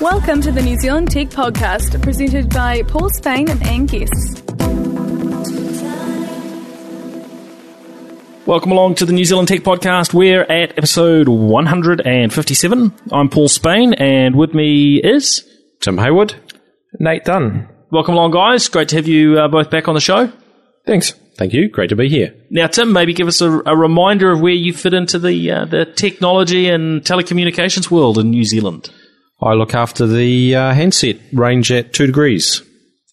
Welcome to the New Zealand Tech Podcast, presented by Paul Spain and Anne Guests. Welcome along to the New Zealand Tech Podcast. We're at episode 157. I'm Paul Spain, and with me is Tim Hayward. Nate Dunn. welcome along, guys. Great to have you uh, both back on the show. Thanks. Thank you. Great to be here. Now, Tim, maybe give us a, a reminder of where you fit into the uh, the technology and telecommunications world in New Zealand. I look after the uh, handset range at 2degrees.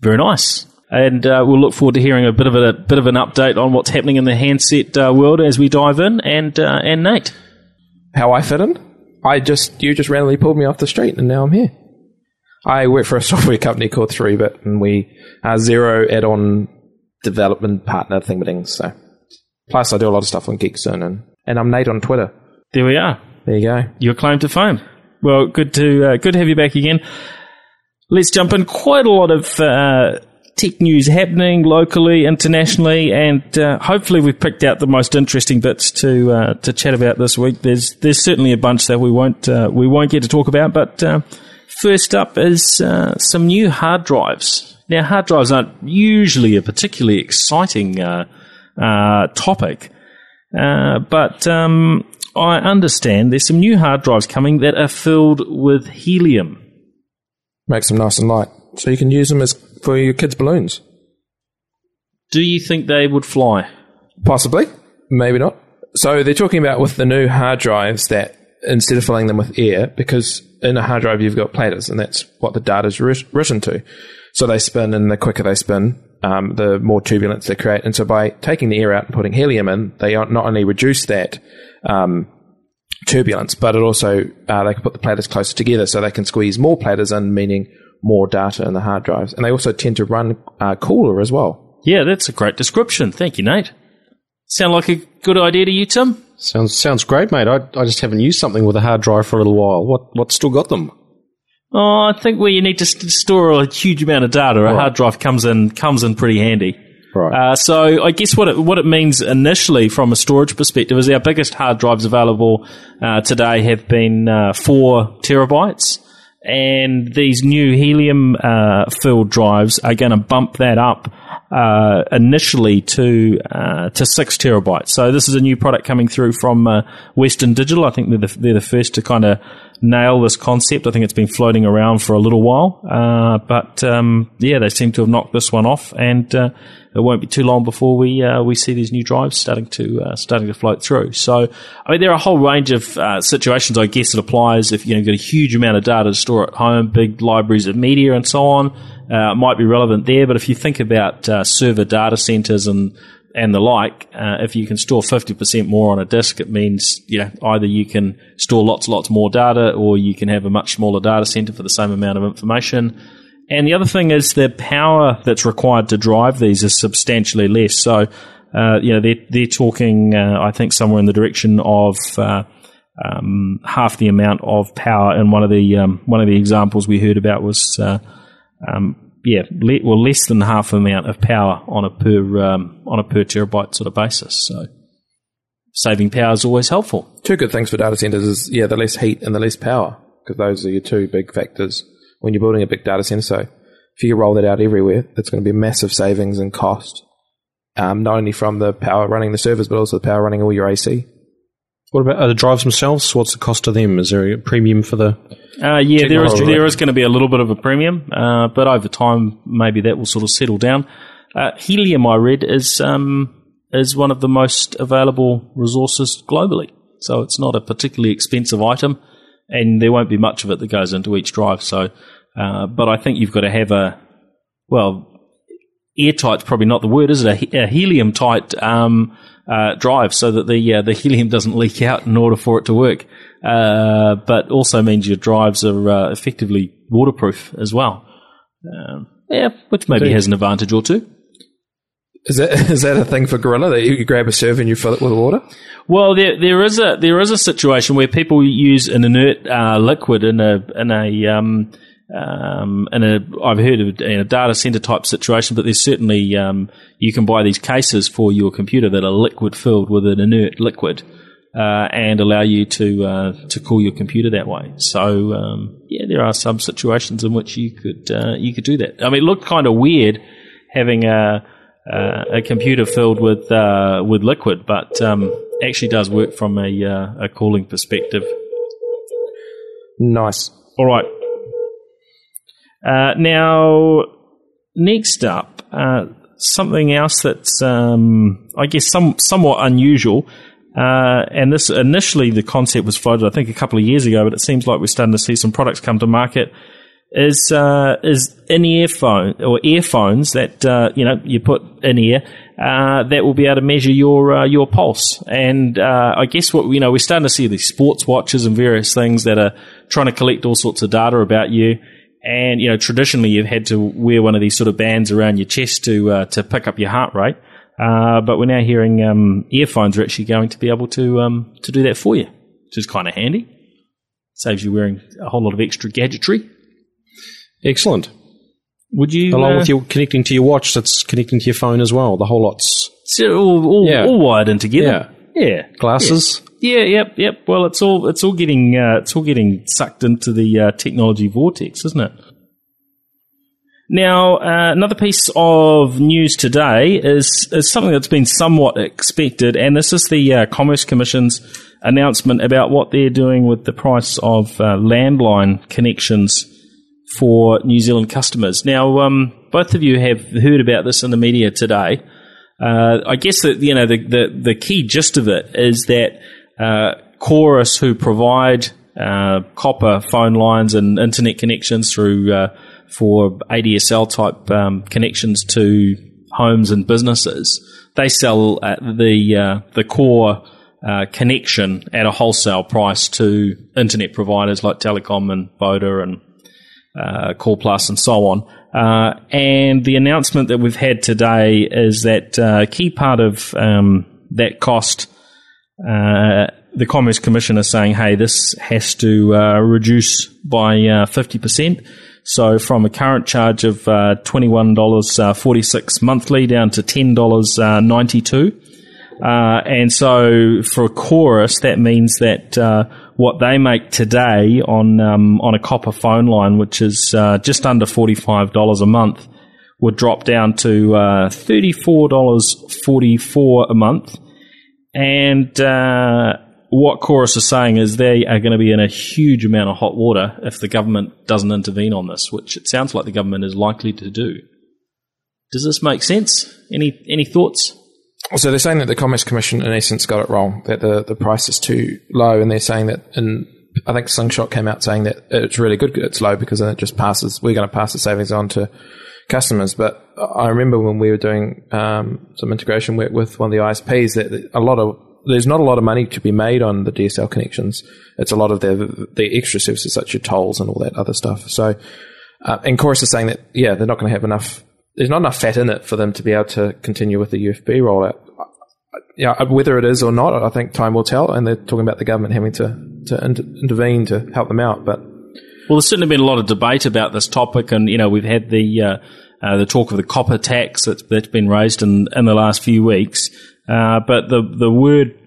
Very nice. And uh, we'll look forward to hearing a bit of a, bit of an update on what's happening in the handset uh, world as we dive in. And uh, and Nate, How I fit in? I just you just randomly pulled me off the street and now I'm here. I work for a software company called 3bit and we are Xero add-on development partner thing So plus I do a lot of stuff on Geekzone and, and I'm Nate on Twitter. there we are. There you go. Your claim to fame. Well, good to uh, good to have you back again. Let's jump in. Quite a lot of uh, tech news happening locally, internationally, and uh, hopefully we've picked out the most interesting bits to uh, to chat about this week. There's there's certainly a bunch that we won't uh, we won't get to talk about, but uh, first up is some new hard drives. Now, hard drives aren't usually a particularly exciting topic, uh, but um, I understand there's some new hard drives coming that are filled with helium. Makes them nice and light. So you can use them as for your kids' balloons. Do you think they would fly? Possibly. Maybe not. So they're talking about with the new hard drives that instead of filling them with air, because in a hard drive you've got platters, and that's what the data's writ- written to. So they spin, and the quicker they spin, um, the more turbulence they create. And so by taking the air out and putting helium in, they not only reduce that um, turbulence, but it also uh, they can put the platters closer together, so they can squeeze more platters in, meaning more data in the hard drives. And they also tend to run uh, cooler as well. Yeah, that's a great description. Thank you, Nate. Sound like a good idea to you, Tim? Sounds sounds great, mate. I, I just haven't used something with a hard drive for a little while. What what's still got them? Oh, I think where you need to st- store a huge amount of data, a hard drive comes in comes in pretty handy. Right. Uh, so I guess what it, what it means initially from a storage perspective is our biggest hard drives available uh, today have been uh, four terabytes, and these new helium uh, filled drives are going to bump that up uh, initially to uh, to six terabytes. So this is a new product coming through from uh, Western Digital. I think they're the, they're the first to kind of nail this concept. I think it's been floating around for a little while, uh, but um, yeah, they seem to have knocked this one off, and uh, it won't be too long before we uh, we see these new drives starting to uh, starting to float through. So, I mean, there are a whole range of uh, situations, I guess, it applies if you know, you've got a huge amount of data to store at home, big libraries of media, and so on. Might be relevant there, but if you think about server data centers and and the like, uh, if you can store 50% more on a disk, it means, you know, either you can store lots, lots more data or you can have a much smaller data center for the same amount of information. And the other thing is the power that's required to drive these is substantially less. So, uh, you know, they're, they're talking, uh, I think, somewhere in the direction of uh, um, half the amount of power. And one of the um, one of the examples we heard about was, uh, um, yeah, le- well, less than half amount of power on a per um, on a per terabyte sort of basis. So, saving power is always helpful. Two good things for data centers is yeah, the less heat and the less power because those are your two big factors when you're building a big data center. So if you roll that out everywhere, it's going to be massive savings in cost, um, not only from the power running the servers, but also the power running all your AC. What about uh, the drives themselves? What's the cost of them? Is there a premium for the? Uh, yeah, there is there is going to be a little bit of a premium, uh, but over time maybe that will sort of settle down. Uh, helium, I read, is um, is one of the most available resources globally, so it's not a particularly expensive item, and there won't be much of it that goes into each drive. So, uh, but I think you've got to have a well, airtight's probably not the word, is it? A, a helium tight um, uh, drive so that the uh, the helium doesn't leak out in order for it to work. Uh, but also means your drives are uh, effectively waterproof as well. Um, yeah, which maybe Indeed. has an advantage or two. Is that is that a thing for Gorilla that you, you grab a server and you fill it with water? Well, there there is a there is a situation where people use an inert uh, liquid in a in a um, um, in a I've heard of in a data center type situation, but there's certainly um, you can buy these cases for your computer that are liquid filled with an inert liquid. uh, and allow you to uh, to call your computer that way. So um, yeah, there are some situations in which you could uh, you could do that. I mean, it looked kind of weird having a a computer filled with uh, with liquid, but um, actually does work from a uh, a calling perspective. Nice. All right. Uh, now, next up, something else that's um, I guess some somewhat unusual. Uh, and this initially the concept was floated, I think, a couple of years ago, but it seems like we're starting to see some products come to market. Is uh, is in ear phone or earphones that uh, you know you put in ear uh, that will be able to measure your uh, your pulse. And uh, I guess what you know we're starting to see these sports watches and various things that are trying to collect all sorts of data about you. And you know traditionally you've had to wear one of these sort of bands around your chest to to pick up your heart rate. Uh, but we're now hearing um, earphones are actually going to be able to um, to do that for you, which is kind of handy. Saves you wearing a whole lot of extra gadgetry. Excellent. Would you, along uh, with your connecting to your watch, that's connecting to your phone as well. The whole lot's so all, all, Yeah. all wired in together? Yeah, glasses. Yeah, yep, yep. Well, it's all it's all getting uh, it's all getting sucked into the uh, technology vortex, isn't it? Now, uh, another piece of news today is, is something that's been somewhat expected, and this is the uh, Commerce Commission's announcement about what they're doing with the price of uh, landline connections for New Zealand customers. Now, um, both of you have heard about this in the media today. Uh, I guess that you know the, the the key gist of it is that uh, Chorus, who provide uh, copper phone lines and internet connections through uh, for ADSL type um, connections to homes and businesses, they sell the uh, the core uh, connection at a wholesale price to internet providers like Telecom and Voda and uh, CallPlus and so on. Uh, and the announcement that we've had today is that uh, a key part of um, that cost, uh, the Commerce Commission is saying, hey, this has to uh, reduce by uh, 50%. So from a current charge of uh, $21.46 monthly down to $10.92. Uh, and so for a Chorus, that means that uh, what they make today on um, on a copper phone line, which is uh, just under forty five dollars a month, would drop down to uh, thirty four dollars forty four a month. And uh, what Chorus is saying is they are going to be in a huge amount of hot water if the government doesn't intervene on this, which it sounds like the government is likely to do. Does this make sense? Any any thoughts? So they're saying that the Commerce Commission, in essence, got it wrong. That the, the price is too low, and they're saying that. And I think Slingshot came out saying that it's really good. It's low because then it just passes. We're going to pass the savings on to customers. But I remember when we were doing um, some integration work with one of the ISPs that a lot of there's not a lot of money to be made on the DSL connections. It's a lot of their the extra services such as tolls and all that other stuff. So, uh, and Chorus is saying that yeah, they're not going to have enough. There's not enough fat in it for them to be able to continue with the UFB rollout. Yeah, whether it is or not, I think time will tell. And they're talking about the government having to to inter- intervene to help them out. But Well, there's certainly been a lot of debate about this topic, and you know we've had the uh, uh, the talk of the copper tax that's, that's been raised in, in the last few weeks. Uh, but the the word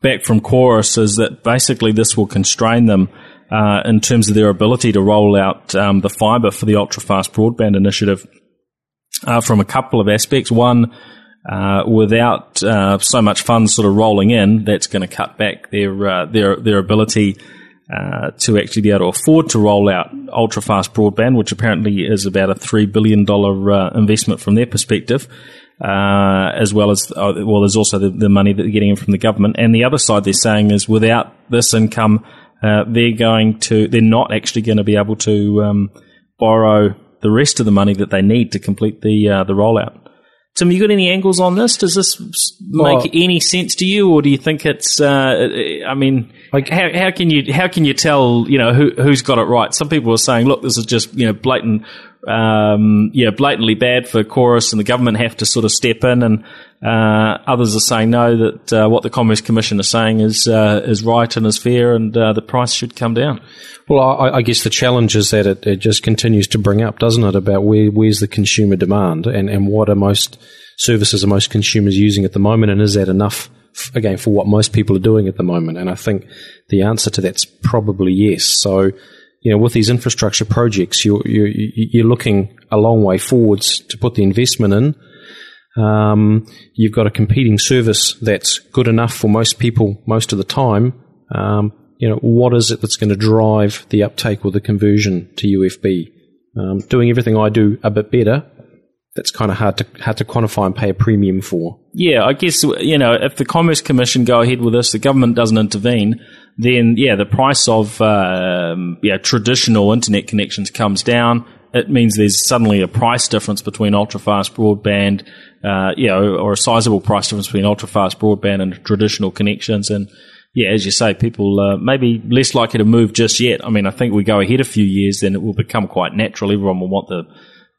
back from Chorus is that basically this will constrain them uh, in terms of their ability to roll out um, the fibre for the ultra fast broadband initiative uh, from a couple of aspects. One, uh, without uh, so much funds sort of rolling in, that's going to cut back their uh, their their ability uh, to actually be able to afford to roll out ultra fast broadband, which apparently is about a three billion dollar uh, investment from their perspective. Uh, as well as uh, well, there's also the, the money that they're getting in from the government, and the other side they're saying is without this income, uh, they're going to they're not actually going to be able to um, borrow the rest of the money that they need to complete the uh, the rollout. Tim, you got any angles on this? Does this make Well- any sense to you, or do you think it's? Uh, I mean, Like- how, how can you how can you tell you know who who's got it right? Some people are saying, look, this is just you know blatant, um, yeah, blatantly bad for chorus, and the government have to sort of step in, and uh, others are saying no, that uh, what the Commerce Commission is saying is uh, is right and is fair, and uh, the price should come down. Well, I, I guess the challenge is that it, it just continues to bring up, doesn't it, about where where's the consumer demand and, and what are most services are most consumers using at the moment, and is that enough again for what most people are doing at the moment? And I think the answer to that's probably yes. So, you know, with these infrastructure projects, you're you're, you're looking a long way forwards to put the investment in. Um, you've got a competing service that's good enough for most people most of the time. Um, you know, what is it that's going to drive the uptake or the conversion to UFB? Um, doing everything I do a bit better, that's kind of hard to hard to quantify and pay a premium for. Yeah, I guess you know if the Commerce Commission go ahead with this, the government doesn't intervene, then yeah, the price of um, yeah traditional internet connections comes down. It means there's suddenly a price difference between ultra fast broadband, uh, you know, or a sizable price difference between ultra fast broadband and traditional connections. And yeah, as you say, people uh, maybe less likely to move just yet. I mean, I think we go ahead a few years, then it will become quite natural. Everyone will want the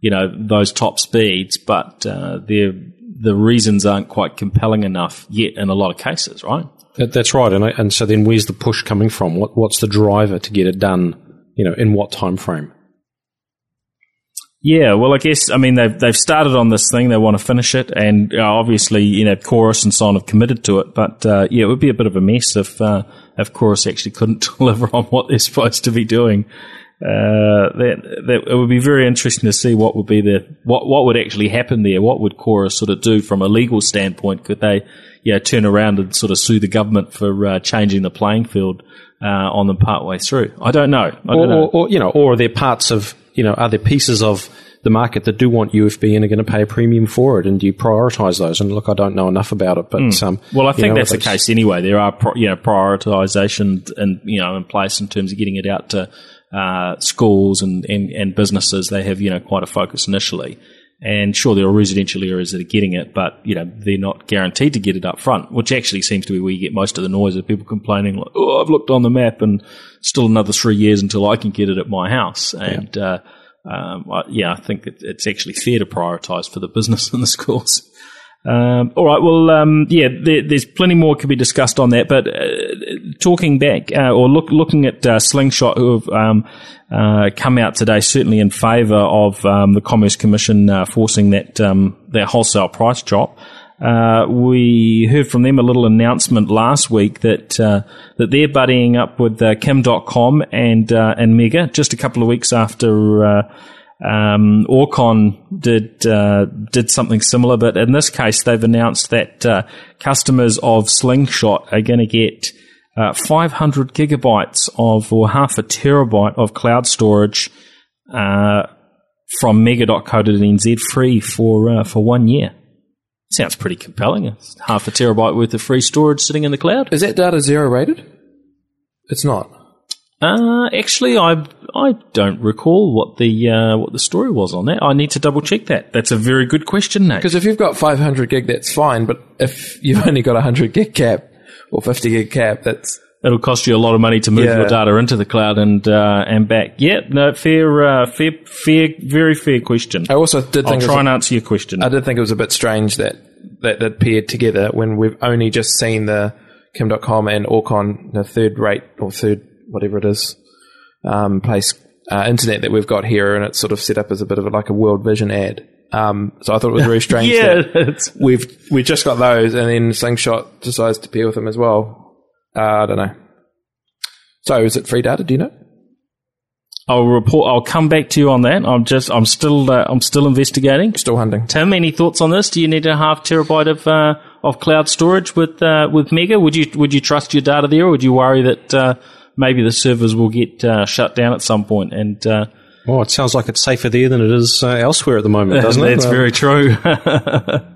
you know those top speeds, but uh, the reasons aren't quite compelling enough yet in a lot of cases, right? That, that's right, and I, and so then where's the push coming from? What what's the driver to get it done? You know, in what time frame? Yeah, well, I guess I mean they've they've started on this thing. They want to finish it, and uh, obviously, you know, Chorus and so on have committed to it. But uh, yeah, it would be a bit of a mess if uh, if Chorus actually couldn't deliver on what they're supposed to be doing. Uh, that, that it would be very interesting to see what would be the what what would actually happen there. What would Chorus sort of do from a legal standpoint? Could they, yeah, turn around and sort of sue the government for uh, changing the playing field uh, on them partway through? I don't know. I don't or, know. Or, or, you know, or are there parts of you know, are there pieces of the market that do want UFB and are going to pay a premium for it? And do you prioritise those? And look, I don't know enough about it, but mm. um, well, I think know, that's the case anyway. There are pro- you know prioritisation and you know in place in terms of getting it out to uh, schools and, and and businesses. They have you know quite a focus initially. And sure, there are residential areas that are getting it, but you know they're not guaranteed to get it up front, which actually seems to be where you get most of the noise of people complaining, like, "Oh, I've looked on the map, and still another three years until I can get it at my house." And yeah. uh, um, I, yeah, I think it, it's actually fair to prioritise for the business and the schools. Um, all right. Well, um, yeah, there, there's plenty more could be discussed on that. But uh, talking back uh, or look, looking at uh, Slingshot, who have um, uh, come out today, certainly in favour of um, the Commerce Commission uh, forcing that um, their wholesale price drop. Uh, we heard from them a little announcement last week that that they're buddying up with Kim Dotcom and and Mega just a couple of weeks after uh, um, Orcon did uh, did something similar, but in this case they've announced that customers of Slingshot are going to get 500 gigabytes of or half a terabyte of cloud storage from Mega.co.nz free for for one year. Sounds pretty compelling. It's half a terabyte worth of free storage sitting in the cloud. Is that data zero rated? It's not. Uh, actually, I I don't recall what the uh, what the story was on that. I need to double check that. That's a very good question, Nate. Because if you've got 500 gig, that's fine. But if you've only got a 100 gig cap or 50 gig cap, that's it'll cost you a lot of money to move yeah. your data into the cloud and uh, and back. Yeah, no, fair, uh, fair, fair, very fair question. I also did I'll try and answer your question. I did think it was a bit strange that that, that paired together when we've only just seen the Kim Dotcom and Orcon, the third rate or third whatever it is, um, place uh, internet that we've got here, and it's sort of set up as a bit of a, like a World Vision ad. Um, so I thought it was very strange. yeah, that we've we just got those, and then Slingshot decides to pair with them as well. Uh, I don't know. So is it free data? Do you know? I'll report. I'll come back to you on that. I'm just. I'm still. Uh, I'm still investigating. Still hunting. Tim, any thoughts on this? Do you need a half terabyte of uh, of cloud storage with uh, with Mega? Would you Would you trust your data there, or would you worry that uh, maybe the servers will get uh, shut down at some point? And uh, oh, it sounds like it's safer there than it is elsewhere at the moment, doesn't it? That's very true.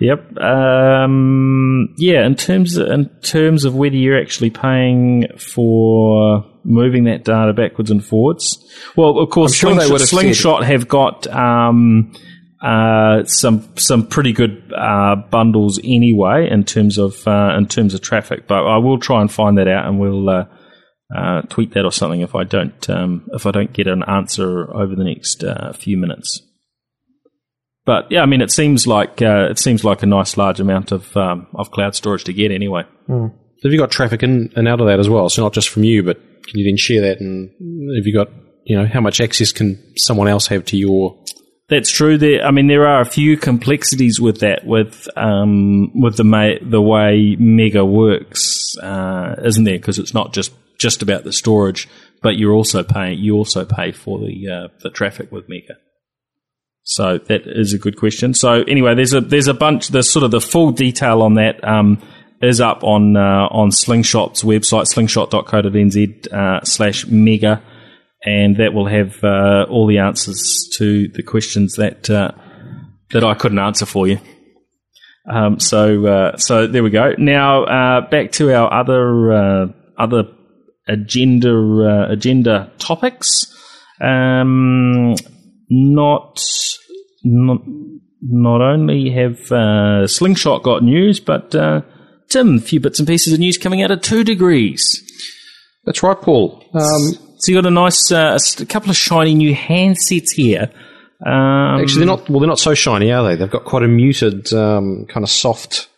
Yep. Um, yeah. In terms of, in terms of whether you're actually paying for moving that data backwards and forwards, well, of course, sure Slingshot, Slingshot have got um, uh, some some pretty good uh, bundles anyway in terms of uh, in terms of traffic. But I will try and find that out, and we'll uh, uh, tweet that or something if I don't um, if I don't get an answer over the next uh, few minutes. But yeah, I mean, it seems like uh, it seems like a nice large amount of um, of cloud storage to get anyway. Mm. Have you got traffic in and out of that as well? So not just from you, but can you then share that? And have you got you know how much access can someone else have to your That's true. There, I mean, there are a few complexities with that, with um, with the ma- the way Mega works, uh, isn't there? Because it's not just just about the storage, but you're also paying. You also pay for the uh, the traffic with Mega. So that is a good question. So anyway, there's a there's a bunch. There's sort of the full detail on that um, is up on uh, on Slingshot's website, slingshot.co.nz uh, slash mega, and that will have uh, all the answers to the questions that uh, that I couldn't answer for you. Um, so uh, so there we go. Now uh, back to our other other agenda agenda topics. Um, not not not only have uh, Slingshot got news, but uh, Tim, a few bits and pieces of news coming out of Two Degrees. That's right, Paul. Um, so you got a nice, uh, a couple of shiny new handsets here. Um, actually, they're not. Well, they're not so shiny, are they? They've got quite a muted, um, kind of soft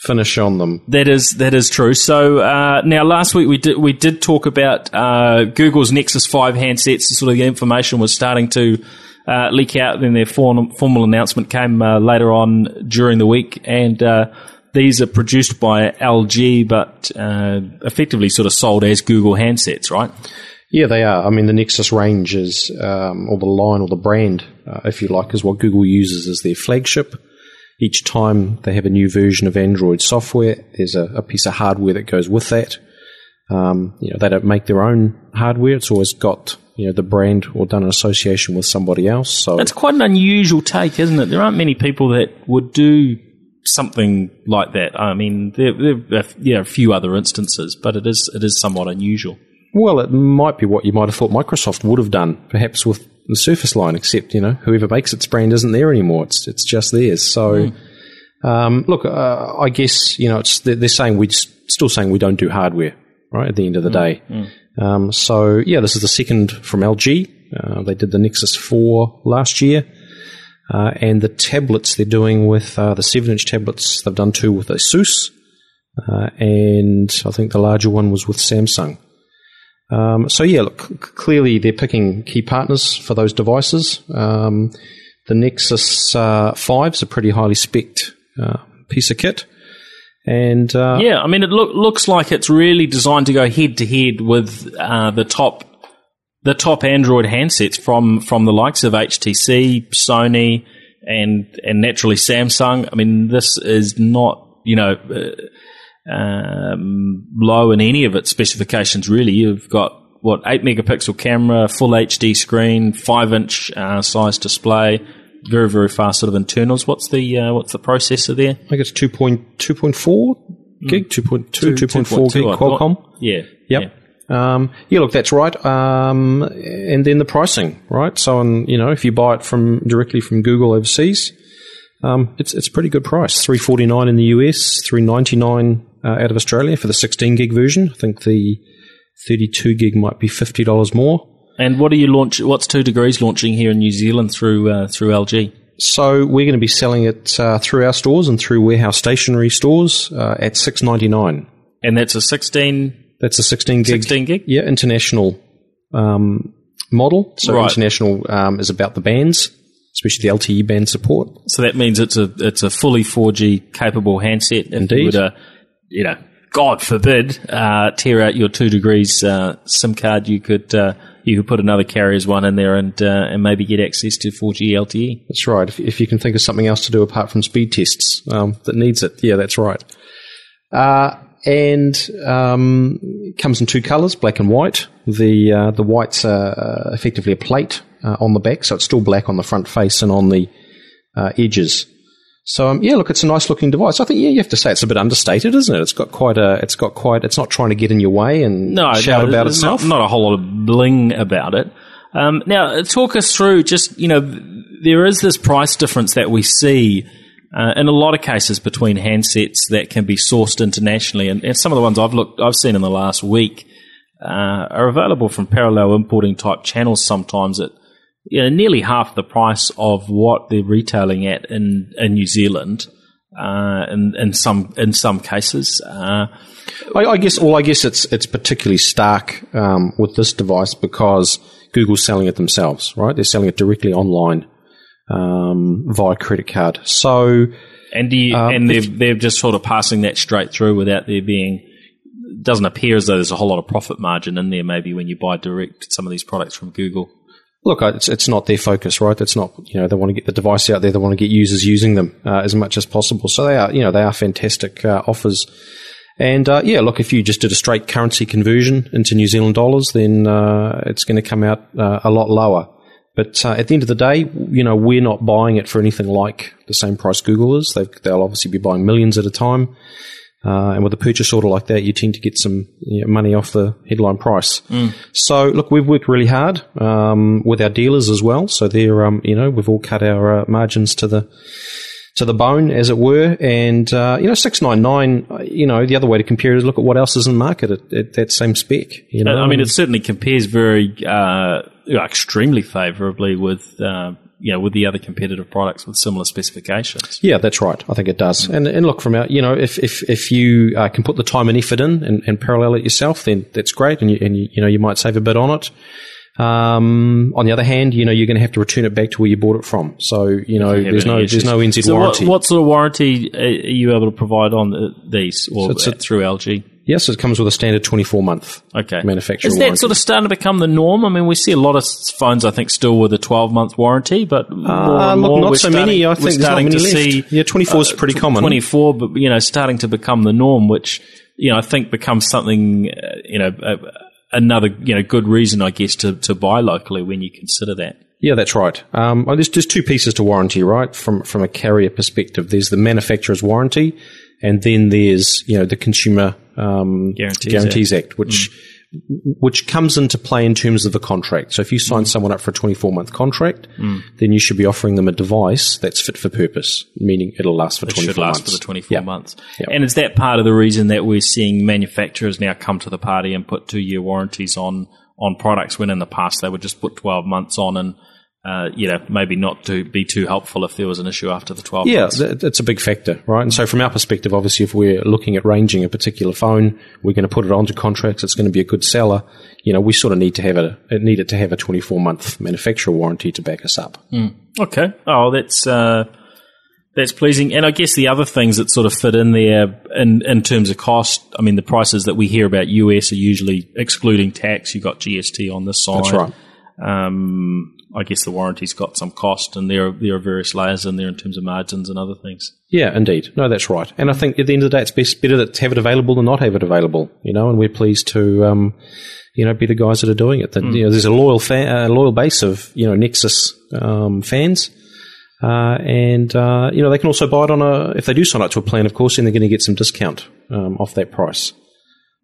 finish on them. That is that is true. So uh, now, last week we did we did talk about uh, Google's Nexus Five handsets. Sort of the information was starting to uh, leak out. Then their form, formal announcement came uh, later on during the week, and uh, these are produced by LG, but uh, effectively sort of sold as Google handsets, right? Yeah, they are. I mean, the Nexus range is, um, or the line or the brand, uh, if you like, is what Google uses as their flagship. Each time they have a new version of Android software, there's a, a piece of hardware that goes with that. Um, you know, they don't make their own hardware. It's always got you know the brand or done an association with somebody else. So that's quite an unusual take, isn't it? There aren't many people that would do something like that. I mean, there, there are yeah, a few other instances, but it is it is somewhat unusual. Well, it might be what you might have thought Microsoft would have done, perhaps with the Surface line, except you know whoever makes its brand isn't there anymore. It's it's just theirs. So, mm. um, look, uh, I guess you know it's they're, they're saying we still saying we don't do hardware, right? At the end of the mm. day, mm. Um, so yeah, this is the second from LG. Uh, they did the Nexus 4 last year. Uh, and the tablets they're doing with uh, the 7 inch tablets, they've done two with Asus. Uh, and I think the larger one was with Samsung. Um, so yeah, look, clearly they're picking key partners for those devices. Um, the Nexus uh, 5 is a pretty highly specced uh, piece of kit. And uh, yeah, I mean, it look, looks like it's really designed to go head to head with uh, the top the top Android handsets from from the likes of HTC, Sony, and and naturally Samsung. I mean, this is not you know. Um, low in any of its specifications, really. You've got what eight megapixel camera, full HD screen, five inch uh, size display, very very fast sort of internals. What's the uh, what's the processor there? I think it's 2.2.4 gig, mm. 2.2, 2.4 gig Qualcomm. Yeah. Yep. Yeah. Um, yeah, look, that's right. Um, and then the pricing, right? So, on, you know, if you buy it from directly from Google overseas, um, it's it's a pretty good price. Three forty nine in the US, three ninety nine uh, out of Australia for the sixteen gig version. I think the thirty two gig might be fifty dollars more. And what are you launch? What's Two Degrees launching here in New Zealand through uh, through LG? So we're going to be selling it uh, through our stores and through warehouse stationery stores uh, at six ninety nine. And that's a sixteen. That's a sixteen gig. Sixteen gig. Yeah, international um, model. So right. international um, is about the bands, especially the LTE band support. So that means it's a it's a fully four G capable handset. If Indeed. You, would, you know, God forbid, uh, tear out your 2degrees uh, SIM card, you could uh, you could put another carrier's one in there and uh, and maybe get access to 4G LTE. That's right. If, if, you can think of something else to do apart from speed tests um, that needs it, yeah, that's right. Uh, and um, comes in two colours, black and white. The uh, the white's uh, effectively a plate on the back, so it's still black on the front face and on the uh, edges. So um, yeah, look, it's a nice looking device. I think yeah, you have to say it's a bit understated, isn't it? It's got quite a, it's got quite, it's not trying to get in your way and no, shout no, about itself. Not, not, a whole lot of bling about it. Um, now, talk us through just you know there is this price difference that we see. Uh, in a lot of cases, between handsets that can be sourced internationally, and, and some of the ones I've looked, I've seen in the last week, uh, are available from parallel importing type channels sometimes at you know, nearly half the price of what they're retailing at in, in New Zealand. Uh, in, in some in some cases, uh, I, I, guess. Well, I guess it's it's particularly stark um, with this device because Google's selling it themselves, right? They're selling it directly online um, via credit card. So, And you, Um, and they're they're just sort of passing that straight through without there being. Doesn't appear as though there's a whole lot of profit margin in there. Maybe when you buy direct some of these products from Google. Look, it's, it's not their focus, right? It's not, you know, they want to get the device out there. They want to get users using them uh, as much as possible. So they are, you know, they are fantastic uh, offers. And uh, yeah, look, if you just did a straight currency conversion into New Zealand dollars, then uh, it's going to come out uh, a lot lower. But uh, at the end of the day, you know, we're not buying it for anything like the same price Google is. They've, they'll obviously be buying millions at a time. Uh, and with a purchase order like that, you tend to get some you know, money off the headline price. So, look, we've worked really hard um, with our dealers as well. So they're, um, you know, we've all cut our uh, margins to the to the bone, as it were. And uh, you know, six nine nine. You know, the other way to compare it is look at what else is in the market at, at that same spec. You know, I mean, it certainly compares very uh, extremely favourably with uh, you know with the other competitive products with similar specifications. Yeah, that's right. I think it does. And and look from out, you know, if if if you uh, can put the time and effort in and, and parallel it yourself, then that's great. And you and you, you know you might save a bit on it. Um, on the other hand, you know you're going to have to return it back to where you bought it from. So you know have there's no issues. there's no NZ So warranty. What, what sort of warranty are you able to provide on these or it's a- through LG? Yes, it comes with a standard 24 month Okay. manufacturer Is that warranty. sort of starting to become the norm? I mean, we see a lot of phones, I think, still with a 12 month warranty, but more Uh, and look, more not we're so starting- many. I think there's not starting many to left. see yeah, 24 is pretty common. 24, but you know, starting to become the norm, which you know I think becomes something uh, you know uh, another you know good reason, I guess, to to buy locally when you consider that. Yeah, that's right. Um, oh, there's there's two pieces to warranty, right? From from a carrier perspective, there's the manufacturer's warranty, and then there's you know the Consumer um, Guarantees Guarantees Act, which mm. which comes into play in terms of a contract. So if you sign mm. someone up for a 24 month contract, mm. then you should be offering them a device that's fit for purpose, meaning it'll last for It 24 should last months. for the 24 Yeah. months. Yep. And is that part of the reason that we're seeing manufacturers now come to the party and put two year warranties on on products when in the past they would just put 12 months on and uh, you know maybe not to be too helpful if there was an issue after the 12 Yeah, months. th- that's a big factor, right? And so, from our perspective, obviously, if we're looking at ranging a particular phone, we're going to put it onto contracts. It's going to be a good seller. You know, we sort of need to have a it needed to have a 24 month manufacturer warranty to back us up. Okay. Oh, that's uh, that's pleasing. And I guess the other things that sort of fit in there in in terms of cost. I mean, the prices that we hear about US are usually excluding tax. You've got GST on this side. That's right. Um, I guess the warranty's got some cost, and there are, there are various layers in there in terms of margins and other things. Yeah, indeed. No, that's right. And I think at the end of the day, it's best better to have it available than not have it available. You know, and we're pleased to. Um, you know, be the guys that are doing it. That, you know, there's a loyal fan, loyal base of you know Nexus um, fans, uh, and uh, you know they can also buy it on a if they do sign up to a plan. Of course, then they're going to get some discount um, off that price.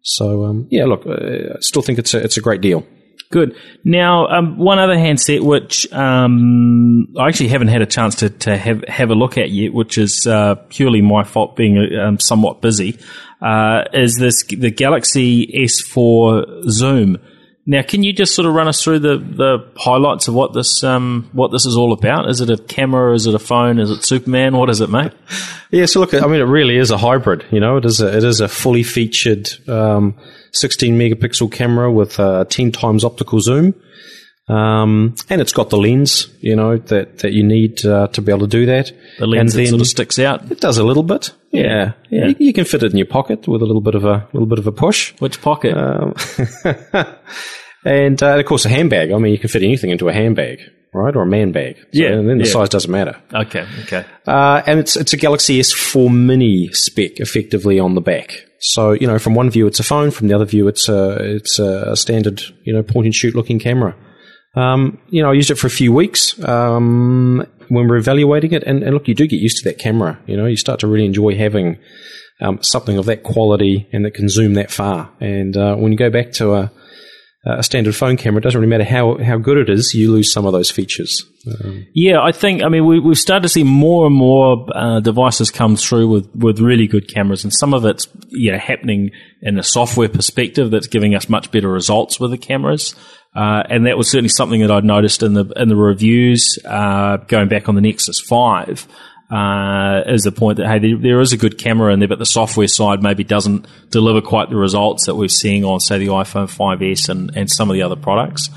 So um, yeah, look, uh, I still think it's a it's a great deal. Good. Now, um, one other handset which um, I actually haven't had a chance to, to have have a look at yet, which is uh, purely my fault being um, somewhat busy, uh, is this the Galaxy S4 Zoom. Now, can you just sort of run us through the, the highlights of what this um, what this is all about? Is it a camera? Is it a phone? Is it Superman? What is it, mate? Yeah, so look, I mean, it really is a hybrid. You know, it is a, it is a fully featured um, 16 megapixel camera with uh, 10 times optical zoom, um, and it's got the lens, you know, that that you need uh, to be able to do that. The lens and that sort of sticks out. it does a little bit. Yeah, yeah, You, you can fit it in your pocket with a little bit of a little bit of a push. Which pocket? Um, and uh, of course, a handbag. I mean, you can fit anything into a handbag, right, or a man bag. So- Yeah, and then the yeah. size doesn't matter. okay, okay. Uh, and it's it's a Galaxy S4 Mini spec, effectively on the back. So you know, from one view it's a phone, from the other view it's a it's a standard you know point and shoot looking camera. Um, you know, I used it for a few weeks um, when we we're evaluating it, and, and look, you do get used to that camera. You know, you start to really enjoy having um, something of that quality and that can zoom that far. And uh, when you go back to a a standard phone camera, it doesn't really matter how, how good it is, you lose some of those features. Yeah, I think. I mean, we, we've started to see more and more uh, devices come through with, with really good cameras, and some of it's you know happening in a software perspective that's giving us much better results with the cameras. Uh, and that was certainly something that I'd noticed in the in the reviews uh, going back on the Nexus Five. Uh, is the point that hey, there, there is a good camera in there, but the software side maybe doesn't deliver quite the results that we're seeing on, say, the iPhone 5s and, and some of the other products.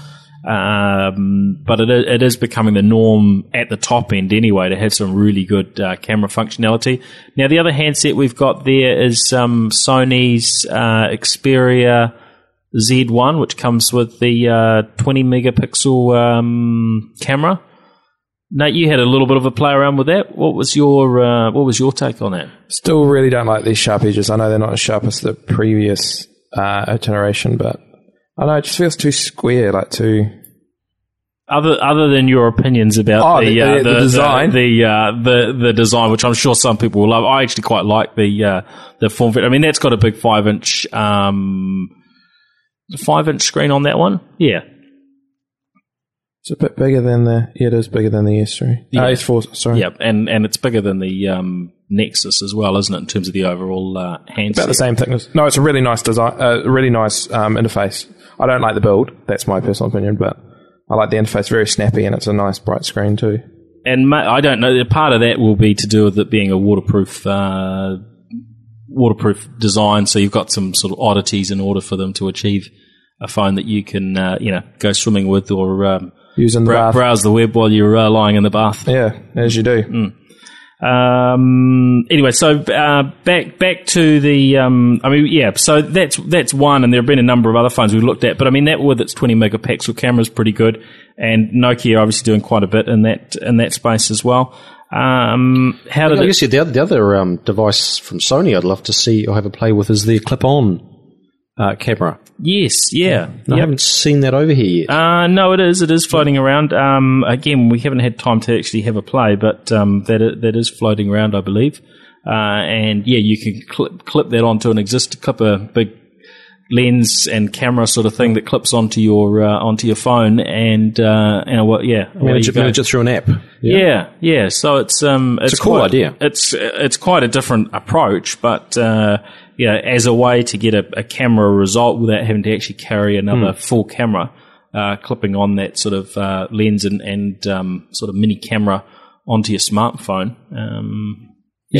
Um, but it, it is becoming the norm at the top end anyway to have some really good uh, camera functionality. Now, the other handset we've got there is um, Sony's uh, Xperia Z1, which comes with the uh, 20 megapixel um, camera. Nate, you had a little bit of a play around with that. What was your uh, what was your take on that? Still really don't like these sharp edges. I know they're not as sharp as the previous uh, generation, but I don't know it just feels too square, like too. Other other than your opinions about Oh, the, the- uh, the- the design? the uh, the the design, which I'm sure some people will love. I actually quite like the uh, the form fit. I mean, that's got a big five inch um, five inch screen on that one. Yeah, It's a bit bigger than the. Yeah, it is bigger than the S3. Yeah. Uh, S4, sorry. Yep, and and it's bigger than the um, Nexus as well, isn't it? In terms of the overall uh, handset. About the same thickness. No, it's a really nice design, uh, really nice um, interface. I don't like the build. That's my personal opinion, but I like the interface. Very snappy, and it's a nice bright screen too. and ma- I don't know. Part of that will be to do with it being a waterproof, uh, waterproof design. So you've got some sort of oddities in order for them to achieve a phone that you can, uh, you know, go swimming with or um, Using the brow- bath. browse the web while you're uh, lying in the bath. Yeah, as you do. Mm. Um, anyway, so uh, back back to the. Um, I mean, yeah. So that's that's one, and there have been a number of other phones we've looked at, but I mean that with its 20 megapixel camera is pretty good, and Nokia obviously doing quite a bit in that in that space as well. Um, how did I it? guess the other, the other um, device from Sony I'd love to see or have a play with is the clip-on uh, camera. Yes, yeah. I Yep. haven't seen that over here yet. Uh, no, it is. It is floating around. Um, again, we haven't had time to actually have a play, but um, that that is floating around, I believe. Uh, and yeah, you can clip clip that onto an existing clip a big lens and camera sort of thing that clips onto your uh, onto your phone, and uh, and what? Yeah, manage, it, manage it through an app. Yeah, yeah. So it's um, it's, a cool quite- idea. It's it's quite a different approach, but uh, you know, as a way to get a, a camera result without having to actually carry another full camera, uh, clipping on that sort of uh, lens and and um, sort of mini camera onto your smartphone. Um,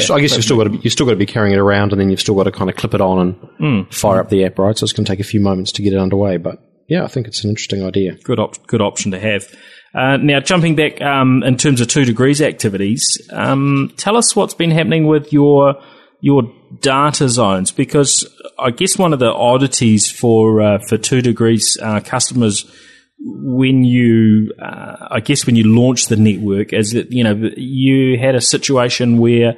still- I guess you've still got to be, you've still got to be carrying it around, and then you've still got to kind of clip it on and fire up the app, right? So it's going to take a few moments to get it underway. But yeah, I think it's an interesting idea. good op- good option to have. Uh, now, jumping back um, in terms of 2degrees activities, um, tell us what's been happening with your your data zones because I guess one of the oddities for uh, for 2degrees uh, customers when you uh, I guess when you launched the network is that you know you had a situation where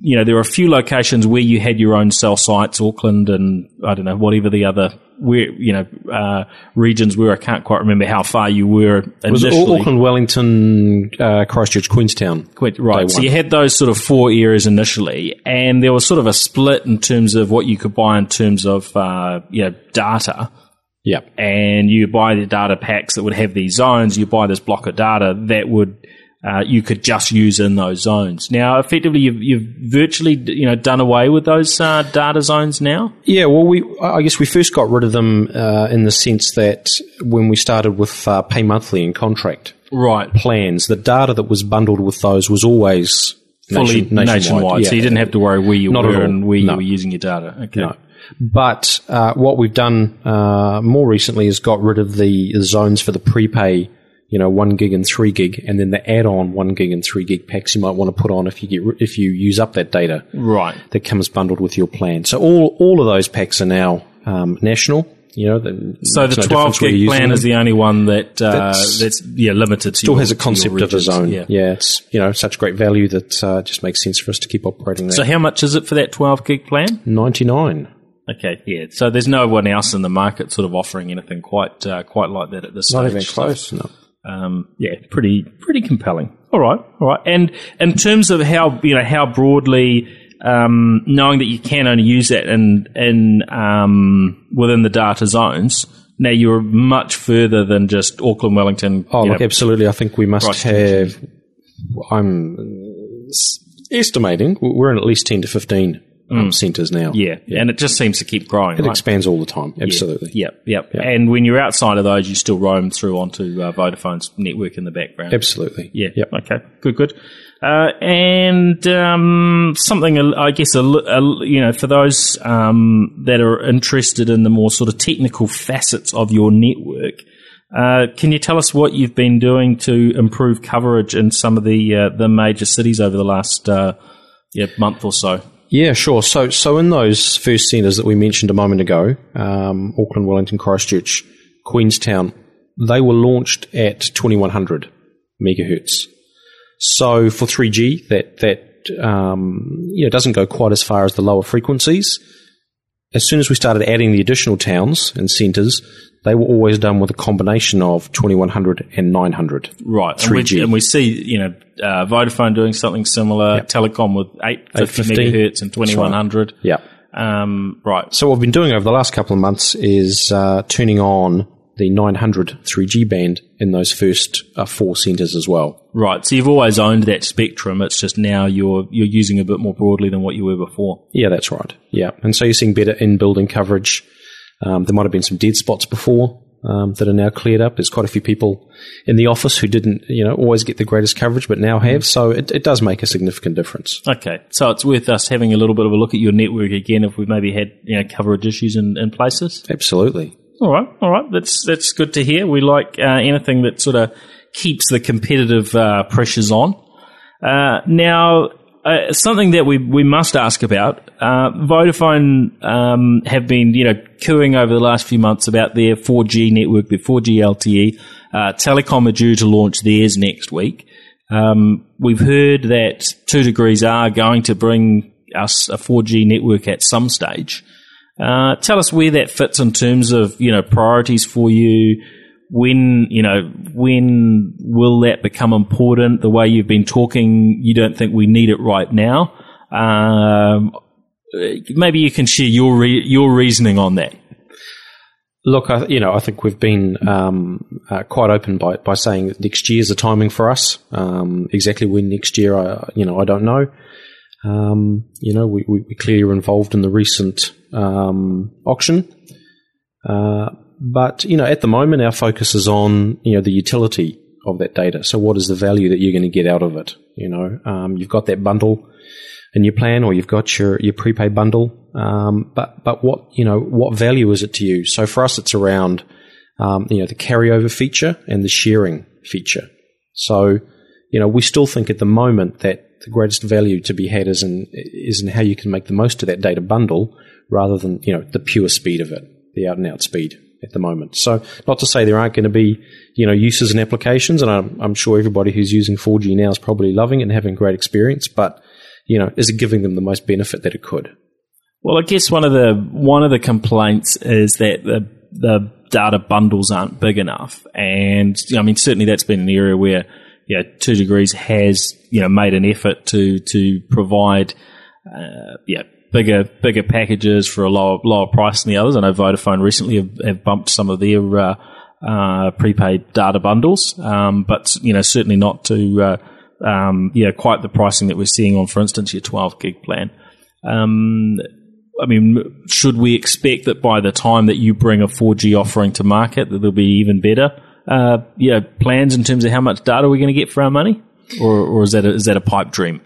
you know there were a few locations where you had your own cell sites, Auckland and I don't know whatever the other where you know uh, regions where I can't quite remember how far you were It was initially. Auckland, Wellington, uh, Christchurch, Queenstown. Quite right. So you had those sort of four areas initially, and there was sort of a split in terms of what you could buy in terms of uh, you know data. Yeah. and you buy the data packs that would have these zones. You buy this block of data that would uh, you could just use in those zones. Now, effectively, you've, you've virtually you know done away with those uh, data zones now. Yeah, well, we I guess we first got rid of them uh, in the sense that when we started with uh, pay monthly and contract Right. plans, the data that was bundled with those was always Fully nation- nationwide, Yeah. so you didn't have to worry where you Not were and where you were using your data. Okay. No. But uh, what we've done uh, more recently is got rid of the zones for the prepay, you know, one gig and three gig, and then the add-on one gig and three gig packs you might want to put on if you get if you use up that data Right. that comes bundled with your plan. So all all of those packs are now um, national. You know, the, So the no 12 difference gig plan is the only one that uh, that's, That's- yeah limited. To still your- has a concept of a regions. zone. Yeah. Yeah. it's you know such great value that uh, just makes sense for us to keep operating there. So how much is it for that 12 gig plan? Ninety nine. Okay, yeah. So there's no one else in the market sort of offering anything quite uh, quite like that at this Not stage. even So, close. No. Um, yeah, pretty pretty compelling. All right, all right. And in terms of how you know how broadly, um, knowing that you can only use that in in um, within the data zones, now you're much further than just Auckland, Wellington. Oh, look, know, absolutely. I think we must have. I'm uh, estimating we're in at least ten to fifteen um, centres now. yeah, and it just seems to keep growing. it right? expands all the time. Absolutely. Yep, yep. yep. And when you're outside of those, you still roam through onto uh, Vodafone's network in the background. Absolutely. Yeah. Yep. Okay. Good. Good. Uh, and um, something uh, I guess a, a you know for those um, that are interested in the more sort of technical facets of your network. Uh, can you tell us what you've been doing to improve coverage in some of the uh, the major cities over the last uh, yeah, month or so? Yeah, sure. So, so in those first centres that we mentioned a moment ago, um, Auckland, Wellington, Christchurch, Queenstown, they were launched at 2100 megahertz. So for 3G, that that um, you know doesn't go quite as far as the lower frequencies. As soon as we started adding the additional towns and centres, they were always done with a combination of 2100 and 900. Right, and we, 3G. and we see you know uh, Vodafone doing something similar, Telecom with 850 850. megahertz and 2100. Yeah. Um, right, So what we've been doing over the last couple of months is uh, turning on the 900 3G band in those first uh, four centres as well. right. So you've always owned that spectrum. It's just now you're you're using a bit more broadly than what you were before. Yeah, that's right. Yeah, and so you're seeing better in-building coverage. Um, there might have been some dead spots before um, that are now cleared up. There's quite a few people in the office who didn't, you know, always get the greatest coverage, but now have. So it, it does make a significant difference. Okay, so it's worth us having a little bit of a look at your network again if we've maybe had you know coverage issues in, in places. Absolutely. All right, all right. That's that's good to hear. We like uh, anything that sort of keeps the competitive uh, pressures on. Uh, now, uh, something that we we must ask about. Uh, Vodafone um, have been you know cooing over the last few months about their 4G network, their 4G LTE. Uh, Telecom are due to launch theirs next week. Um, we've heard that 2degrees are going to bring us a 4G network at some stage. Uh, tell us where that fits in terms of you know priorities for you. When you know when will that become important? The way you've been talking, you don't think we need it right now. Um, maybe you can share your re- your reasoning on that. Look, I, you know, I think we've been um, uh, quite open by, by saying that next year is the timing for us. Um, exactly when next year, I, you know, I don't know. Um, you know, we, we, we clearly were involved in the recent um, auction. Uh, but, you know, at the moment, our focus is on, you know, the utility of that data. So what is the value that you're going to get out of it? You know, um, you've got that bundle in your plan or you've got your, your prepaid bundle. Um, but, but what, you know, what value is it to you? So for us, it's around, um, you know, the carryover feature and the sharing feature. So, you know, we still think at the moment that the greatest value to be had is in, is in how you can make the most of that data bundle rather than, you know, the pure speed of it, the out and out speed at the moment. So not to say there aren't going to be, you know, uses and applications, and I'm, I'm sure everybody who's using 4G now is probably loving it and having great experience, but, you know, is it giving them the most benefit that it could? Well, I guess one of the one of the complaints is that the the data bundles aren't big enough, and I mean certainly that's been an area where yeah, 2degrees has you know made an effort to to provide uh, yeah bigger bigger packages for a lower lower price than the others. I know Vodafone recently have, have bumped some of their uh, uh, prepaid data bundles, um, but you know certainly not to uh, um, yeah quite the pricing that we're seeing on, for instance, your 12 gig plan. Um, I mean, should we expect that by the time that you bring a 4G offering to market, that there'll be even better, uh, yeah, plans in terms of how much data we're going to get for our money, or, or is that a, is that a pipe dream?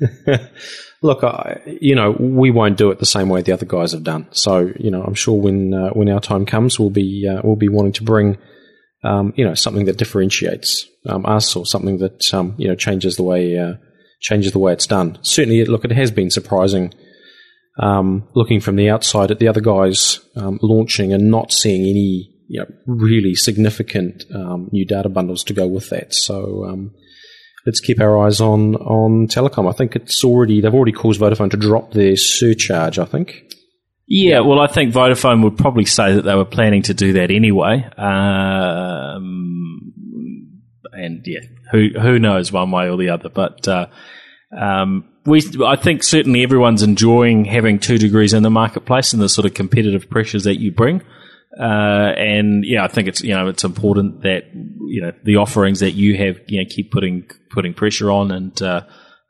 Look, I, you know, we won't do it the same way the other guys have done. So, you know, I'm sure when uh, when our time comes, we'll be uh, we'll be wanting to bring, um, you know, something that differentiates um, us or something that um, you know changes the way uh, changes the way it's done. Certainly, look, it has been surprising. Um, looking from the outside at the other guys um, launching and not seeing any you know, really significant um, new data bundles to go with that. So um, let's keep our eyes on on telecom. I think it's already they've already caused Vodafone to drop their surcharge. I think. Yeah, well, I think Vodafone would probably say that they were planning to do that anyway. Um, and yeah, who who knows one way or the other, but. Uh, um, we, I think certainly everyone's enjoying having 2degrees in the marketplace and the sort of competitive pressures that you bring. Uh, and yeah, I think it's you know it's important that you know the offerings that you have you know keep putting putting pressure on and uh,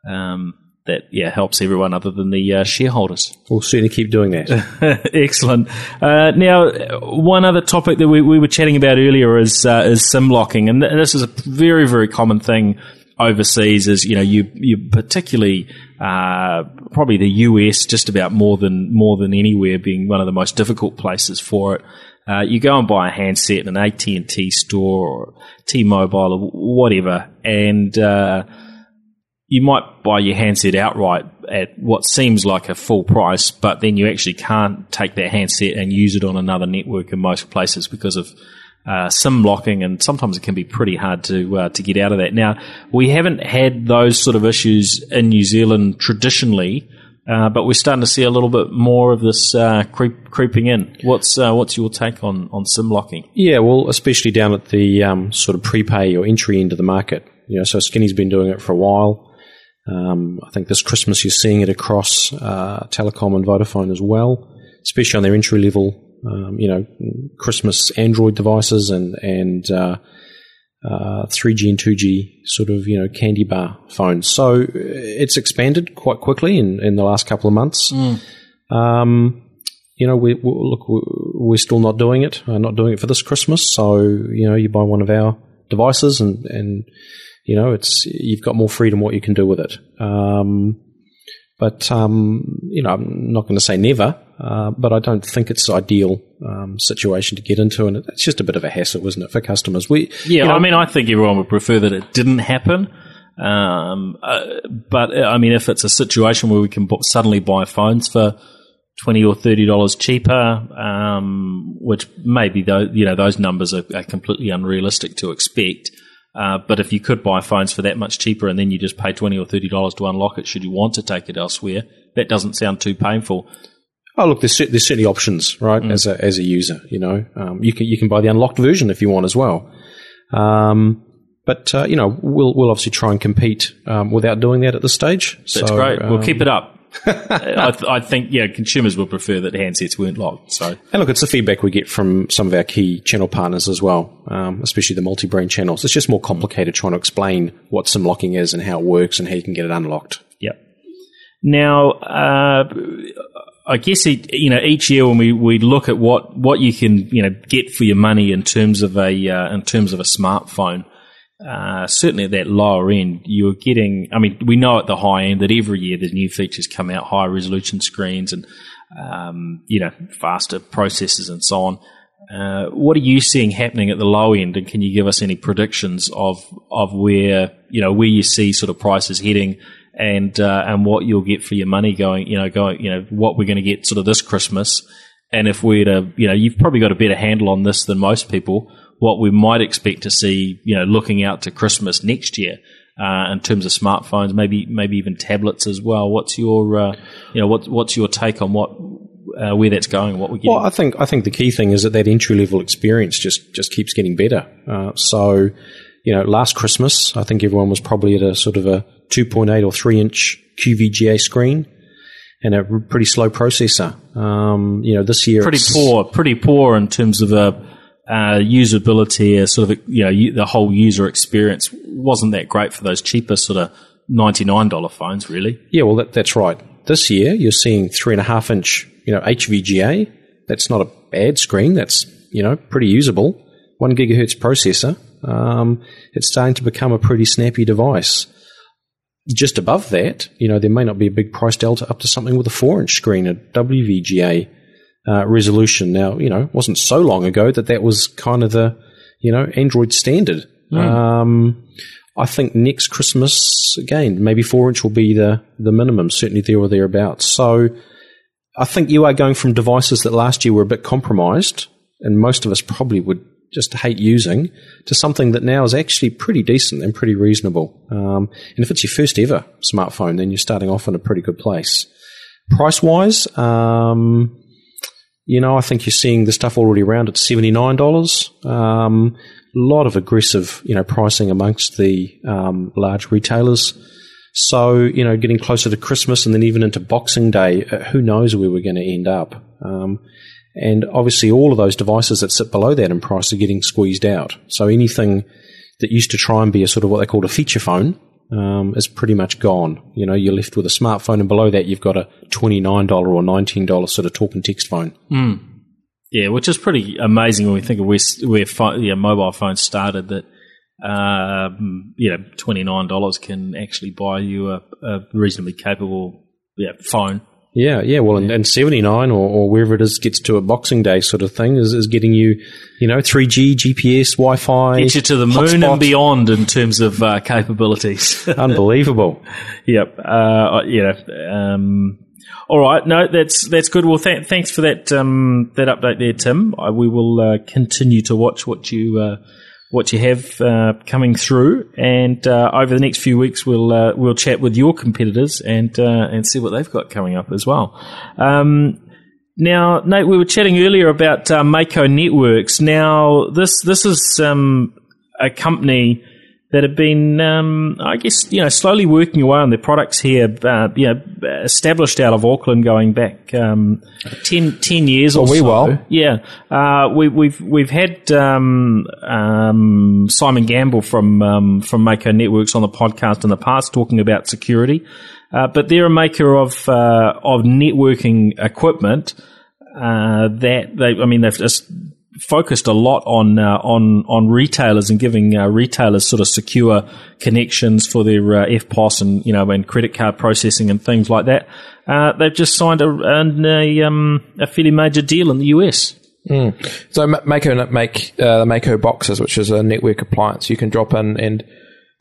um, that yeah helps everyone other than the uh, shareholders. We'll certainly keep doing that. Excellent. Uh, now, one other topic that we, we were chatting about earlier is uh, is sim locking, and th- this is a very very common thing overseas is you know you you particularly uh, probably the US just about more than more than anywhere being one of the most difficult places for it. Uh, you go and buy a handset in an AT and T store or T-Mobile or whatever, and uh, you might buy your handset outright at what seems like a full price, but then you actually can't take that handset and use it on another network in most places because of uh, SIM locking, and sometimes it can be pretty hard to uh, to get out of that. Now, we haven't had those sort of issues in New Zealand traditionally, uh, but we're starting to see a little bit more of this uh, creep, creeping in. What's uh, what's your take on on SIM locking? Yeah, well, especially down at the um, sort of prepay or entry into the market. You know, so Skinny's been doing it for a while. Um, I think this Christmas you're seeing it across uh, Telecom and Vodafone as well, especially on their entry level, um, you know, Christmas Android devices and and uh, uh, 3G and 2G sort of you know candy bar phones. So it's expanded quite quickly in, in the last couple of months. Um, you know, we, we look we're still not doing it. Uh, not doing it for this Christmas. So you know, you buy one of our devices and and you know, it's you've got more freedom what you can do with it. Um, but um, you know, I'm not going to say never, uh, but I don't think it's ideal um, situation to get into, and it's just a bit of a hassle, isn't it, for customers? We, Yeah, you know, I mean, I think everyone would prefer that it didn't happen. Um, uh, but I mean, if it's a situation where we can bu- suddenly buy phones for twenty or thirty dollars cheaper, um, which maybe though you know those numbers are, are completely unrealistic to expect. Uh, but if you could buy phones for that much cheaper and then you just pay twenty or thirty dollars to unlock it, should you want to take it elsewhere, that doesn't sound too painful. Oh, look, there's, there's certainly options, right? As a as a user, you know, um, you can you can buy the unlocked version if you want as well. Um, but uh, you know, we'll we'll obviously try and compete um, without doing that at this stage. That's So, great. we'll um, keep it up. I, th- I think yeah, consumers will prefer that handsets weren't locked. So And look, it's the feedback we get from some of our key channel partners as well, um, especially the multi-brand channels. It's just more complicated trying to explain what SIM locking is and how it works and how you can get it unlocked. Yep. Now, uh, I guess you know each year when we, we look at what, what you can you know get for your money in terms of a uh, in terms of a smartphone, uh, certainly at that lower end, you're getting. I mean, we know at the high end that every year there's new features come out, higher resolution screens and um, you know faster processors and so on. Uh, what are you seeing happening at the low end, and can you give us any predictions of of where you know where you see sort of prices heading, and uh, and what you'll get for your money going, you know, going, you know, what we're going to get sort of this Christmas, and if we're to, you know, you've probably got a better handle on this than most people, what we might expect to see, you know, looking out to Christmas next year. Uh, in terms of smartphones, maybe maybe even tablets as well. What's your uh, you know what what's your take on what uh, where that's going? What we get? Well, I think I think the key thing is that that entry level experience just just keeps getting better. Uh, so, you know, last Christmas, I think everyone was probably at a sort of a 2.8 or 3 inch QVGA screen and a pretty slow processor. Um, you know, this year pretty poor, pretty poor in terms of uh, uh, usability. Uh, sort of, you know, the whole user experience wasn't that great for those cheaper sort of ninety nine dollar phones, really. Yeah, well, that, that's right. This year, you're seeing three and a half inch, you know, HVGA. That's not a bad screen. That's you know pretty usable. One gigahertz processor. Um, it's starting to become a pretty snappy device. Just above that, you know, there may not be a big price delta up to something with a four inch screen at WVGA uh, resolution. Now, you know, it wasn't so long ago that that was kind of the, you know, Android standard. Um, I think next Christmas, again, maybe four inch will be the, the minimum, certainly there or thereabouts. So I think you are going from devices that last year were a bit compromised, and most of us probably would just hate using, to something that now is actually pretty decent and pretty reasonable. Um, and if it's your first ever smartphone, then you're starting off in a pretty good place. Price wise, um, you know, I think you're seeing the stuff already around at seventy nine dollars. Um, a lot of aggressive, you know, pricing amongst the um, large retailers. So you know, getting closer to Christmas and then even into Boxing Day, uh, who knows where we're going to end up? And obviously, all of those devices that sit below that in price are getting squeezed out. So anything that used to try and be a sort of what they called a feature phone um, is pretty much gone. You know, you're left with a smartphone, and below that, you've got a twenty-nine dollar or nineteen dollar sort of talk and text phone. Yeah, which is pretty amazing when we think of where, where pho- yeah, mobile phones started. That um, you know, twenty nine dollars can actually buy you a, a reasonably capable yeah, phone. Yeah, yeah. Well, and, and 79 or, or wherever it is gets to a Boxing Day sort of thing is, is getting you, you know, 3G, GPS, Wi Fi. Get you to the moon hotspot. and beyond in terms of uh, capabilities. Unbelievable. Yep. Uh, you know. Um, all right. No, that's that's good. Well, th- thanks for that um, that update there, Tim. I, we will uh, continue to watch what you uh, what you have uh, coming through, and uh, over the next few weeks, we'll uh, we'll chat with your competitors and uh, and see what they've got coming up as well. Um, now, Nate, we were chatting earlier about uh, Mako Networks. Now, this this is um, a company that have been, um, I guess, you know, slowly working away on their products here. Uh, you know, established out of Auckland, going back um, 10, 10 years or A wee so. while. Yeah, uh, we, we've we've had um, um, Simon Gamble from um, from Mako Networks on the podcast in the past talking about security, uh, but they're a maker of uh, of networking equipment uh, that they, I mean, they've just focused a lot on uh, on on retailers and giving uh, retailers sort of secure connections for their uh, EFTPOS and you know and credit card processing and things like that. Uh, they've just signed a, a, um, a fairly major deal in the US. So Ma- Mako make uh, the Mako boxes, which is a network appliance you can drop in, and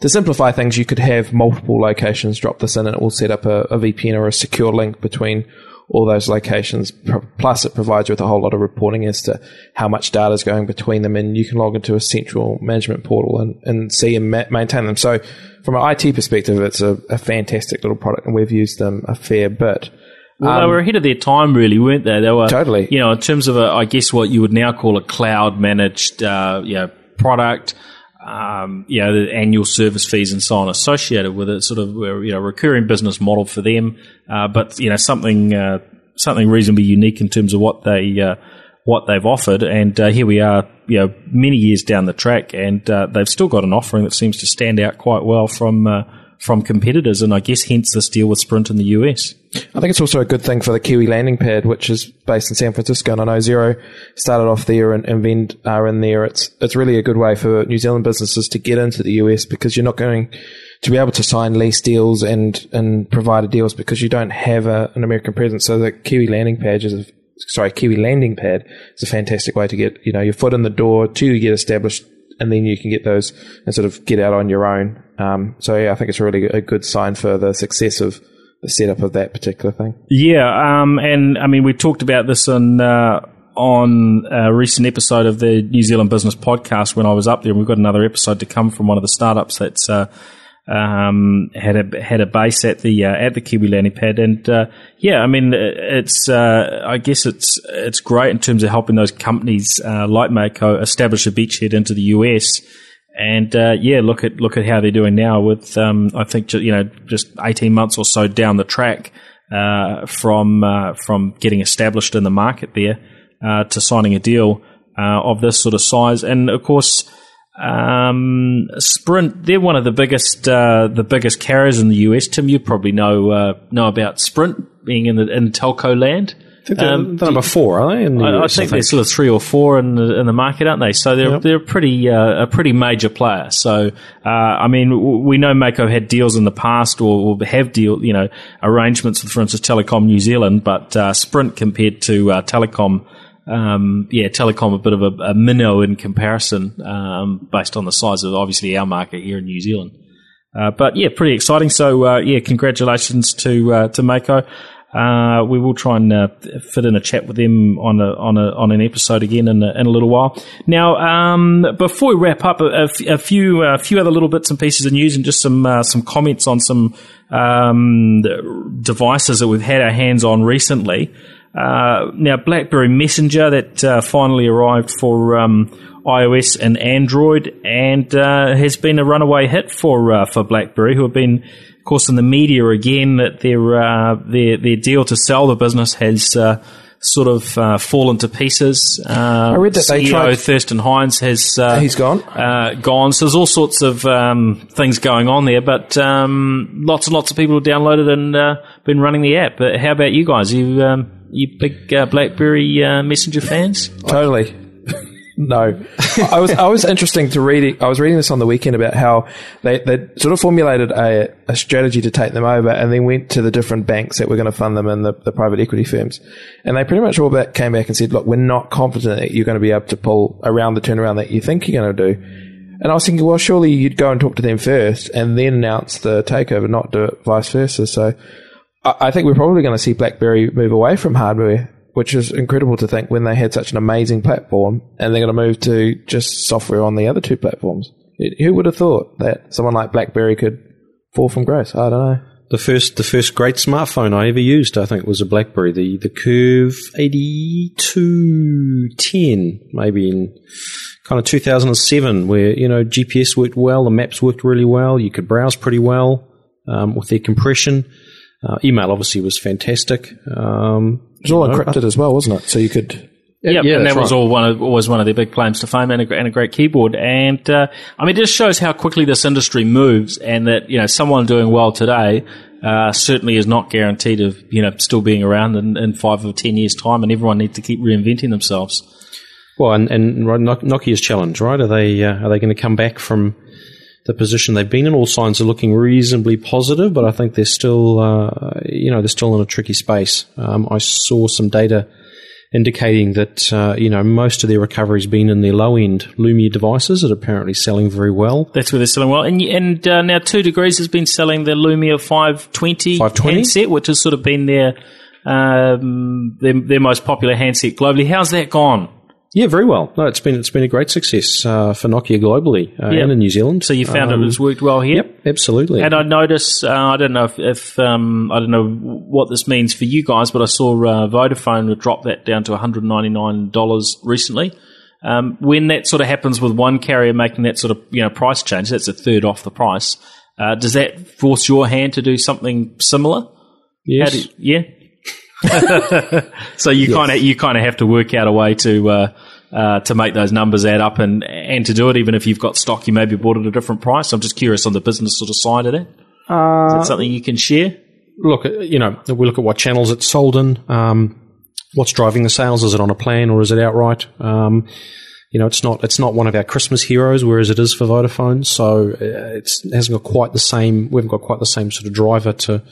to simplify things, you could have multiple locations drop this in, and it will set up a, a VPN or a secure link between all those locations. Plus, it provides you with a whole lot of reporting as to how much data is going between them, and you can log into a central management portal and, and see and ma- maintain them. So, from an IT perspective, it's a, a fantastic little product, and we've used them a fair bit. Well, they were ahead of their time, really, weren't they? They were Totally. You know, in terms of a, I guess what you would now call a cloud managed, uh, you know, product. Um, you know, the annual service fees and so on associated with it, sort of, you know, recurring business model for them. Uh, but you know, something uh, something reasonably unique in terms of what they uh, what they've offered. And uh, here we are, you know, many years down the track, and uh, they've still got an offering that seems to stand out quite well from uh, from competitors. And I guess hence this deal with Sprint in the US. I think it's also a good thing for the Kiwi landing pad, which is based in San Francisco. And I know Xero started off there and, and Vend are in there. It's it's really a good way for New Zealand businesses to get into the US because you're not going to be able to sign lease deals and and provider deals because you don't have a, an American presence. So the Kiwi landing pad is a, sorry Kiwi landing pad is a fantastic way to get you know your foot in the door to get established. And then you can get those and sort of get out on your own. Um, so yeah, I think it's really a good sign for the success of the setup of that particular thing. Yeah, um, and I mean, we talked about this on uh, on a recent episode of the New Zealand Business Podcast when I was up there. and We've got another episode to come from one of the startups that's uh, um, had a had a base at the uh, at the Kiwi landing pad, and uh, yeah, I mean, it's uh, I guess it's it's great in terms of helping those companies uh, like Mako establish a beachhead into the US. And uh, yeah, look at look at how they're doing now. With um, I think you know just eighteen months or so down the track uh, from uh, from getting established in the market there uh, to signing a deal uh, of this sort of size, and of course. Um, Sprint, they're one of the biggest, uh, the biggest carriers in the US. Tim, you probably know know about Sprint being in the in telco land. I think they're, Um, they're number four, are they? In the I, I US, think they're sort of three or four in the in the market, aren't they? So they're Yep. they're a pretty uh, a pretty major player. So uh, I mean, we know Mako had deals in the past, or, or have deal you know arrangements with, for instance, Telecom New Zealand, but uh, Sprint compared to uh, Telecom. Um, yeah, Telecom a bit of a, a minnow in comparison, um, based on the size of obviously our market here in New Zealand. Uh, but yeah, pretty exciting. So uh, yeah, congratulations to uh, to Mako. Uh, we will try and uh, fit in a chat with them on a on a on an episode again in a, in a little while. Now, um, before we wrap up, a, few a few other little bits and pieces of news and just some uh, some comments on some um, devices that we've had our hands on recently. Uh, now, BlackBerry Messenger that uh, finally arrived for um, iOS and Android, and uh, has been a runaway hit for for BlackBerry, who have been, course, in the media again that their uh, their their deal to sell the business has. Uh, Sort of uh, fallen to pieces. Uh, I read that they CEO tried- Thorsten Heins has uh, He's gone. uh, gone. So there's all sorts of um, things going on there, but um, lots and lots of people have downloaded and uh, been running the app. But how about you guys? You um, you big uh, BlackBerry uh, Messenger fans? Totally. No, I was I was interesting to reading. I was reading this on the weekend about how they they sort of formulated a, a strategy to take them over, and then went to the different banks that were going to fund them and the, the private equity firms, and they pretty much all back, came back and said, "Look, we're not confident that you're going to be able to pull around the turnaround that you think you're going to do." And I was thinking, well, surely you'd go and talk to them first, and then announce the takeover, not do it vice versa. So, I, I think we're probably going to see BlackBerry move away from hardware which is incredible to think when they had such an amazing platform and they're going to move to just software on the other two platforms. It, who would have thought that someone like BlackBerry could fall from grace? I don't know. The first, the first great smartphone I ever used, I think, was a BlackBerry, the the Curve eighty two ten, maybe in kind of two thousand and seven, where you know GPS worked well, the maps worked really well, you could browse pretty well um, with their compression. Uh, email obviously was fantastic. Um, it was all encrypted as well, wasn't it? So you could. Yep, yeah, and that was right. all one of, always one of their big claims to fame, and a, and a great keyboard. And uh, I mean, it just shows how quickly this industry moves, and that you know someone doing well today uh, certainly is not guaranteed of you know still being around in, in, five or ten years' time, and everyone needs to keep reinventing themselves. Well, and, and Nokia's challenge, right? Are they uh, are they going to come back from the position they've been in. All signs are looking reasonably positive, but I think they're still, uh, you know, they're still in a tricky space. Um, I saw some data indicating that, uh, you know, most of their recovery's been in their low end Lumia devices that are apparently selling very well. That's where they're selling well. And, and uh, now 2degrees has been selling the Lumia 520, 520? handset, which has sort of been their, um, their, their most popular handset globally. How's that gone? Yeah, very well. No, it's been it's been a great success uh, for Nokia globally uh, yep. and in New Zealand. So you found um, it has worked well here. Yep, absolutely. And I notice uh, I don't know if, if um, I don't know what this means for you guys, but I saw uh, Vodafone drop that down to one hundred ninety nine dollars recently. Um, when that sort of happens with one carrier making that sort of you know price change, that's a third off the price. Uh, does that force your hand to do something similar? Yes. Do, yeah. so you yes. kind of you kind of have to work out a way to uh, uh, to make those numbers add up and and to do it, even if you've got stock you maybe bought at a different price. I'm just curious on the business sort of side of that. Uh, Is that something you can share? Look, uh, you know, we look at what channels it's sold in. Um, what's driving the sales? Is it on a plan or is it outright? Um, you know, it's not it's not one of our Christmas heroes, whereas it is for Vodafone. So uh, it hasn't got quite the same. We haven't got quite the same sort of driver to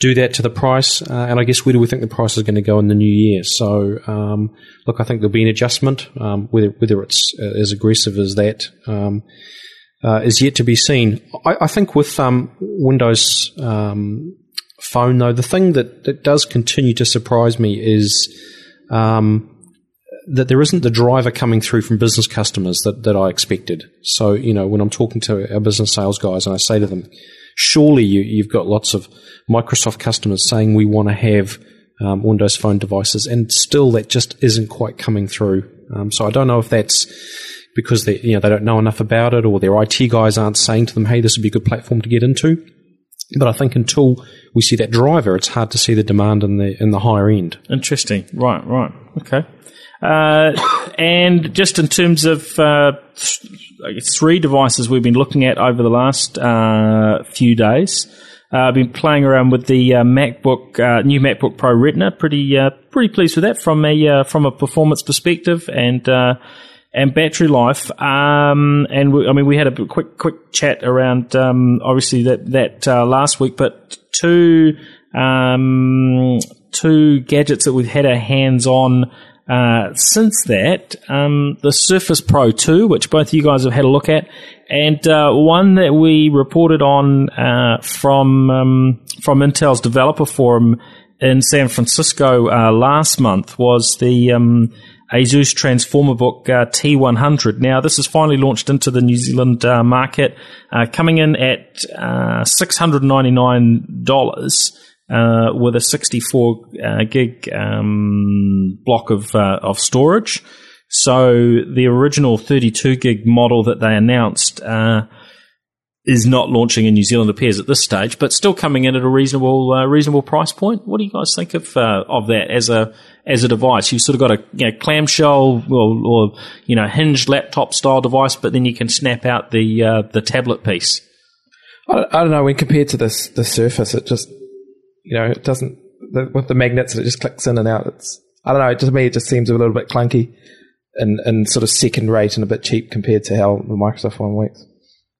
do that to the price. Uh, and I guess where do we think the price is going to go in the new year? So, um, look, I think there'll be an adjustment. Um, whether whether it's uh, as aggressive as that um, uh, is yet to be seen. I, I think with um, Windows um, Phone, though, the thing that, that does continue to surprise me is um, that there isn't the driver coming through from business customers that, that I expected. So, you know, when I'm talking to our business sales guys and I say to them, surely you, you've got lots of Microsoft customers saying we want to have um, Windows Phone devices, and still that just isn't quite coming through. Um, so I don't know if that's because they you know they don't know enough about it, or their IT guys aren't saying to them, "Hey, this would be a good platform to get into." But I think until we see that driver, it's hard to see the demand in the in the higher end. Interesting. Right. Right. Okay. Uh, and just in terms of uh, three devices we've been looking at over the last uh, few days. Uh, I've been playing around with the uh, MacBook, uh, new MacBook Pro Retina. Pretty, pretty pleased with that from a from a performance perspective and and battery life. Um, and we, I mean, we had a quick quick chat around um, obviously that that last week, but two um, two gadgets that we've had our hands on uh, since that, um, the Surface Pro 2, which both of you guys have had a look at, and uh, one that we reported on uh, from um, from Intel's developer forum in San Francisco uh, last month was the um, Asus Transformer Book uh, T100. Now, this is finally launched into the New Zealand market, coming in at $699 uh, with a 64 uh, gig um, block of uh, of storage. So the original 32 gig model that they announced uh, is not launching in New Zealand, appears at this stage, but still coming in at a reasonable uh, reasonable price point. What do you guys think of uh, of that as a as a device? You've sort of got a you know, clamshell or, or, you know hinged laptop style device, but then you can snap out the the tablet piece. I, I don't know. When compared to this the Surface, it just you know, it doesn't the, with the magnets. and It just clicks in and out. It's I don't know. To me, it just seems a little bit clunky. and, and sort of second rate and a bit cheap compared to how the Microsoft one works.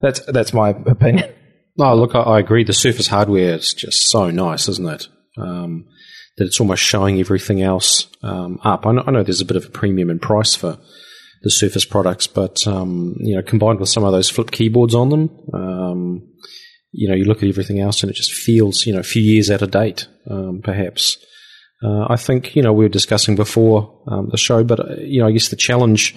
That's that's my opinion. No, look, I, I agree. The Surface hardware is just so nice, isn't it? Um, that it's almost showing everything else um, up. I know, I know, there's a bit of a premium in price for the Surface products, but um, you know, combined with some of those flip keyboards on them, um, you know, you look at everything else and it just feels, you know, a few years out of date, um, perhaps. Uh, I think, you know, we were discussing before um, the show, but, uh, you know, I guess the challenge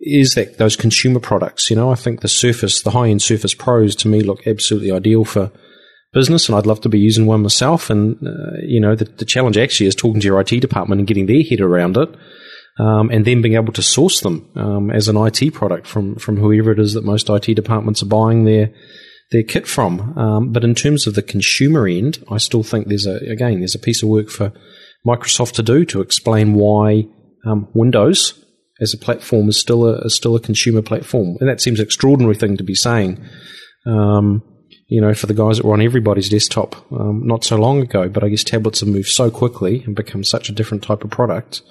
is that those consumer products, you know, I think the Surface, the high end Surface Pros to me look absolutely ideal for business and I'd love to be using one myself. And, uh, you know, the, the, challenge actually is talking to your IT department and getting their head around it. Um, and then being able to source them um, as an IT product from, from whoever it is that most IT departments are buying their their kit from. Um, but in terms of the consumer end, I still think there's a again there's a piece of work for Microsoft to do to explain why um, Windows as a platform is still a is still a consumer platform, and that seems an extraordinary thing to be saying. Um, you know, for the guys that were on everybody's desktop um, not so long ago, but I guess tablets have moved so quickly and become such a different type of product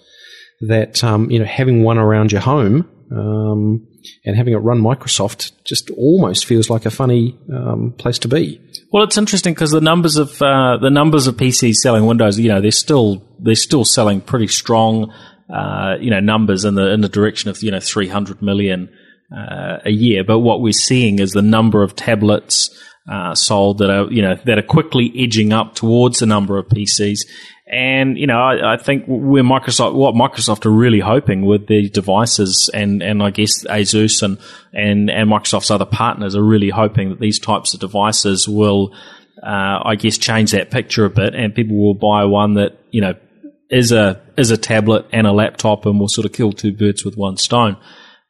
that um, you know having one around your home um, and having it run Microsoft just almost feels like a funny um, place to be. Well, it's interesting because the numbers of uh, the numbers of PCs selling Windows, you know, they're still they're still selling pretty strong, uh, you know, numbers in the in the direction of you know 300 million uh, a year. But what we're seeing is the number of tablets uh, sold that are you know that are quickly edging up towards the number of PCs. And you know, I, I, think where Microsoft, what Microsoft are really hoping with their devices, and, and I guess ASUS and, and and Microsoft's other partners are really hoping that these types of devices will, uh, I guess, change that picture a bit, and people will buy one that you know is a is a tablet and a laptop, and will sort of kill two birds with one stone.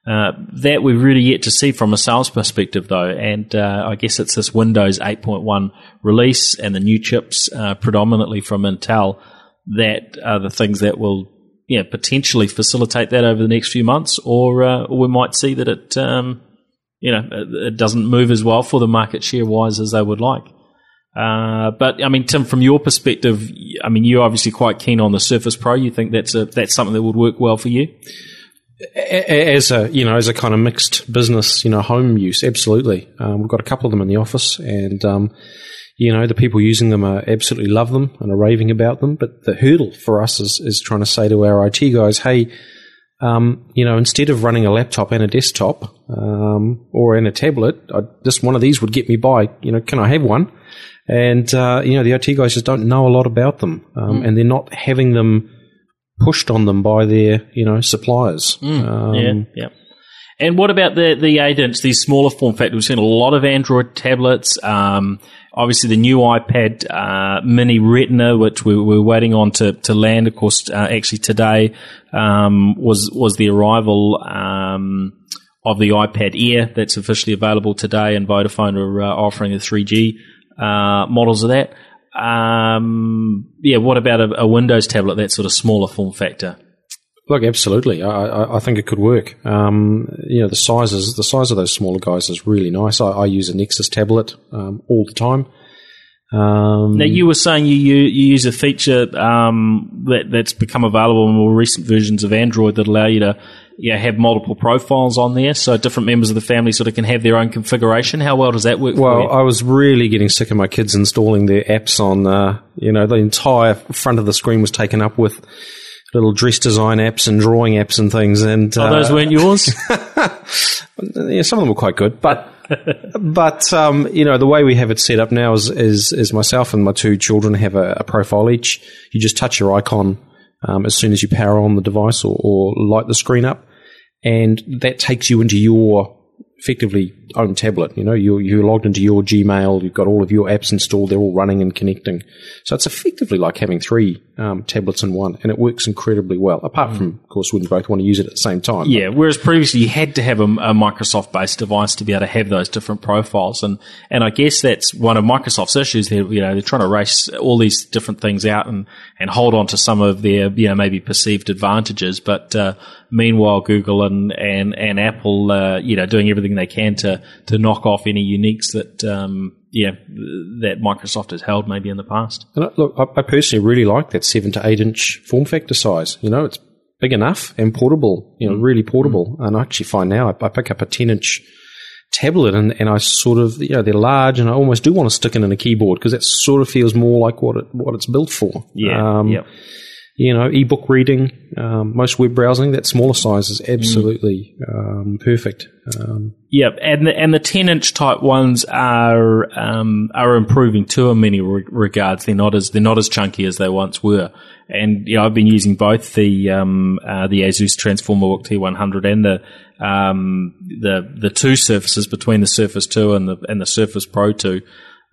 Uh, that we've really yet to see from a sales perspective, though, and uh, I guess it's this Windows 8.1 release and the new chips, uh, predominantly from Intel, that are the things that will, know, potentially facilitate that over the next few months, or, uh, we might see that it, um, you know, it doesn't move as well for the market share wise as they would like. Uh, but I mean, Tim, from your perspective, I mean, you're obviously quite keen on the Surface Pro. You think that's a, that's something that would work well for you? As a you know as a kind of mixed business you know home use absolutely. Um, we've got a couple of them in the office and um, you know the people using them are absolutely love them and are raving about them but the hurdle for us is, is trying to say to our IT guys hey um, you know instead of running a laptop and a desktop um, or in a tablet I, just one of these would get me by. You know can I have one? And uh, you know the IT guys just don't know a lot about them mm. and they're not having them pushed on them by their you know suppliers. Mm, um, yeah, yeah. And what about the the eight these smaller form factor? We've seen a lot of Android tablets. Um, obviously, the new iPad uh, Mini Retina, which we, we're waiting on to, to land. Of course, uh, actually today um, was was the arrival um, of the iPad Air that's officially available today, and Vodafone are uh, offering the 3G uh, models of that. Um, yeah, what about a, a, Windows tablet, that sort of smaller form factor? Look, absolutely. I, I, think it could work. Um, you know, the sizes, the size of those smaller guys is really nice. I, I use a Nexus tablet um, all the time. Um, now, you were saying you, you, you use a feature um, that, that's become available in more recent versions of Android that allow you to yeah, have multiple profiles on there, so different members of the family sort of can have their own configuration. How well does that work? Well, I was really getting sick of my kids installing their apps on. Uh, you know, the entire front of the screen was taken up with little dress design apps and drawing apps and things. And oh, uh, those weren't yours. yeah, some of them were quite good, but. but um, you know the way we have it set up now is is, is myself and my two children have a, a profile each. You just touch your icon um, as soon as you power on the device or, or light the screen up, and that takes you into your effectively own tablet. You know, you're, you're logged into your Gmail, you've got all of your apps installed, they're all running and connecting. So it's effectively like having three um, tablets in one, and it works incredibly well. Apart from, of course, when you both want to use it at the same time. Yeah, whereas previously you had to have a, a Microsoft-based device to be able to have those different profiles, and and I guess that's one of Microsoft's issues. They're you know they're trying to race all these different things out and and hold on to some of their you know maybe perceived advantages, but uh, meanwhile Google and and and Apple uh, you know doing everything they can to to knock off any uniques that um, yeah that Microsoft has held maybe in the past. And look, I, personally really like that seven to eight inch form factor size. You know, it's big enough and portable, you know, really portable. And I actually find now I, I pick up a 10 inch tablet and, and I sort of, you know, they're large and I almost do want to stick it in a keyboard because that sort of feels more like what it, what it's built for. Yeah. Um, yep. You know, ebook reading, um, most web browsing, that smaller size is absolutely um, perfect. Um, Yep, and the, and the ten inch type ones are um, are improving too in many re- regards. They're not as they're not as chunky as they once were. And you know, I've been using both the um, uh, the Asus Transformer Book T100 and the um, the the two surfaces between the Surface Two and the and the Surface Pro Two.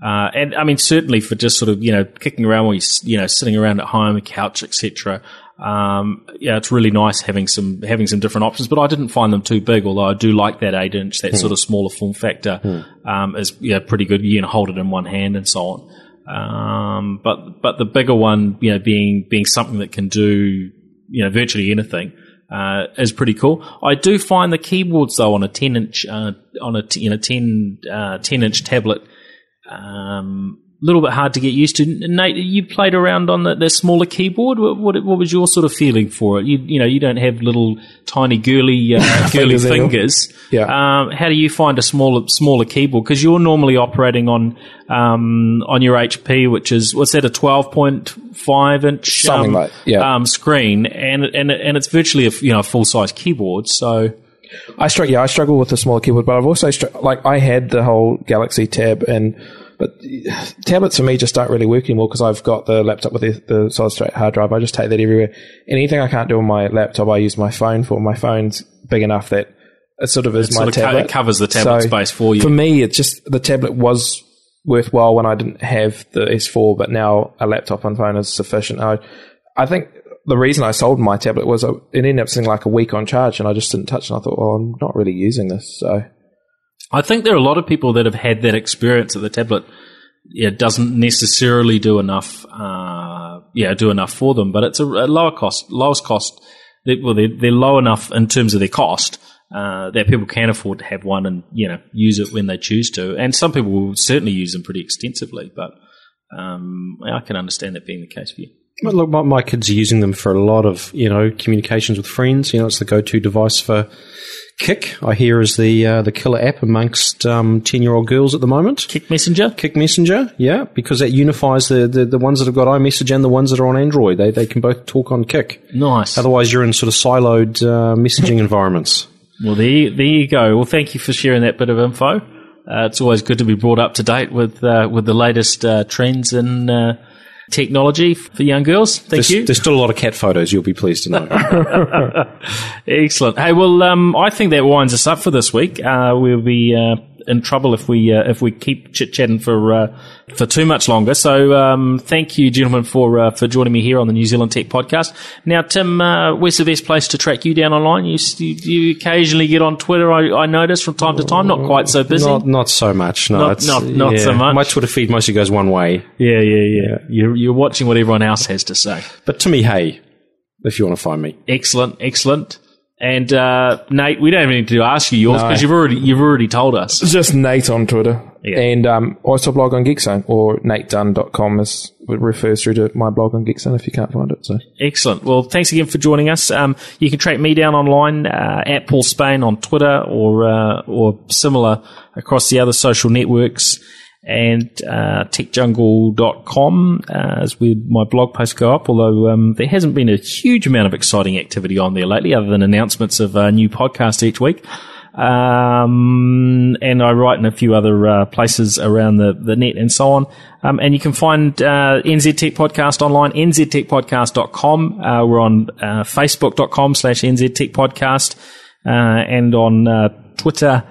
Uh, and I mean, certainly for just sort of you know kicking around while you you know sitting around at home, a couch, etc. Um, yeah, it's really nice having some having some different options. But I didn't find them too big, although I do like that eight inch, that sort of smaller form factor. Um, is yeah pretty good. You can hold it in one hand and so on. Um, but but the bigger one, you know, being being something that can do you know virtually anything. Uh, is pretty cool. I do find the keyboards though on a ten inch uh, on a t- you know 10, uh, 10 inch tablet um, a little bit hard to get used to. Nate, you played around on the, the smaller keyboard. What, what, what was your sort of feeling for it? You, you know, you don't have little tiny girly uh, girly Fingers. Yeah. Um, how do you find a smaller smaller keyboard? Because you're normally operating on um, on your HP, which is what's that a twelve point five inch Something um, like- yeah. um, screen, and and and it's virtually a you know full size keyboard. So I struggle. Yeah, I struggle with the smaller keyboard, but I've also str- like I had the whole Galaxy Tab, and but tablets for me just don't really work anymore because I've got the laptop with the, the solid state hard drive. I just take that everywhere. Anything I can't do on my laptop, I use my phone for. My phone's big enough that it sort of is my sort of co- tablet. it covers the tablet So space for you. For me, it's just the tablet was worthwhile when I didn't have the S4, but now a laptop and phone is sufficient. I, I think the reason I sold my tablet was it ended up sitting like a week on charge, and I just didn't touch it. And I thought, well, I'm not really using this, so I think there are a lot of people that have had that experience that the tablet yeah, doesn't necessarily do enough. Uh, yeah, do enough for them, but it's a, a lower cost, lowest cost. They, well, they're, they're low enough in terms of their cost uh, that people can afford to have one and you know use it when they choose to. And some people will certainly use them pretty extensively, but um, I can understand that being the case for you. But look, my, my kids are using them for a lot of, you know, communications with friends. You know, it's the go-to device for Kik. I hear is the uh, the killer app amongst um, ten-year-old girls at the moment. Kik Messenger. Kik Messenger, yeah, because that unifies the, the, the ones that have got iMessage and the ones that are on Android. They they can both talk on Kik. Nice. Otherwise, you're in sort of siloed uh, messaging environments. Well, there, you- there you go. Well, thank you for sharing that bit of info. Uh, it's always good to be brought up to date with uh, with the latest uh, trends in uh, technology for young girls. Thank There's, you. there's still a lot of cat photos. You'll be pleased to know. Excellent. Hey, well, um, I think that winds us up for this week. Uh, we'll be uh, in trouble if we uh, if we keep chit chatting for uh, for too much longer. So, um, thank you, gentlemen, for uh, for joining me here on the New Zealand Tech Podcast. Now, Tim, uh, where's the best place to track you down online? You you, you occasionally get on Twitter. I, I notice from time to time. Not quite so busy. not not so much. No, Not- it's, not- not so much. My Twitter feed mostly goes one way. yeah, yeah, yeah. You're you're watching what everyone else has to say. But to me, hey, if you want to find me, Excellent, excellent. And uh, Nate, we don't even need to ask you yours No. because you've already you've already told us. It's just Nate on Twitter. Yeah. And um, also blog on Geekzone or natedunn.com is, refers through to my blog on Geekzone if you can't find it. So Excellent. Well, thanks again for joining us. Um, you can track me down online uh, at Paul Spain on Twitter or uh, or similar across the other social networks. And uh, techjungle.com uh, is where my blog posts go up, although um, there hasn't been a huge amount of exciting activity on there lately, other than announcements of a new podcast each week. Um, and I write in a few other uh, places around the, the net and so on. Um, and you can find uh, NZ Tech Podcast online, nztechpodcast.com. Uh, we're on uh, facebook.com slash NZ Tech Podcast uh, and on uh, Twitter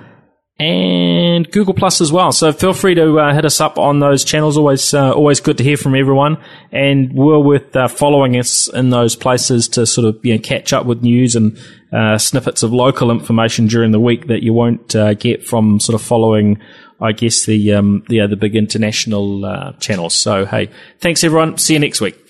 and Google Plus as well. So feel free to uh, hit us up on those channels. Always, uh, always good to hear from everyone, and well worth uh, following us in those places to sort of you know catch up with news and uh, snippets of local information during the week that you won't uh, get from sort of following. I guess the um, the, uh, the big international channels. So hey, thanks everyone. See you next week.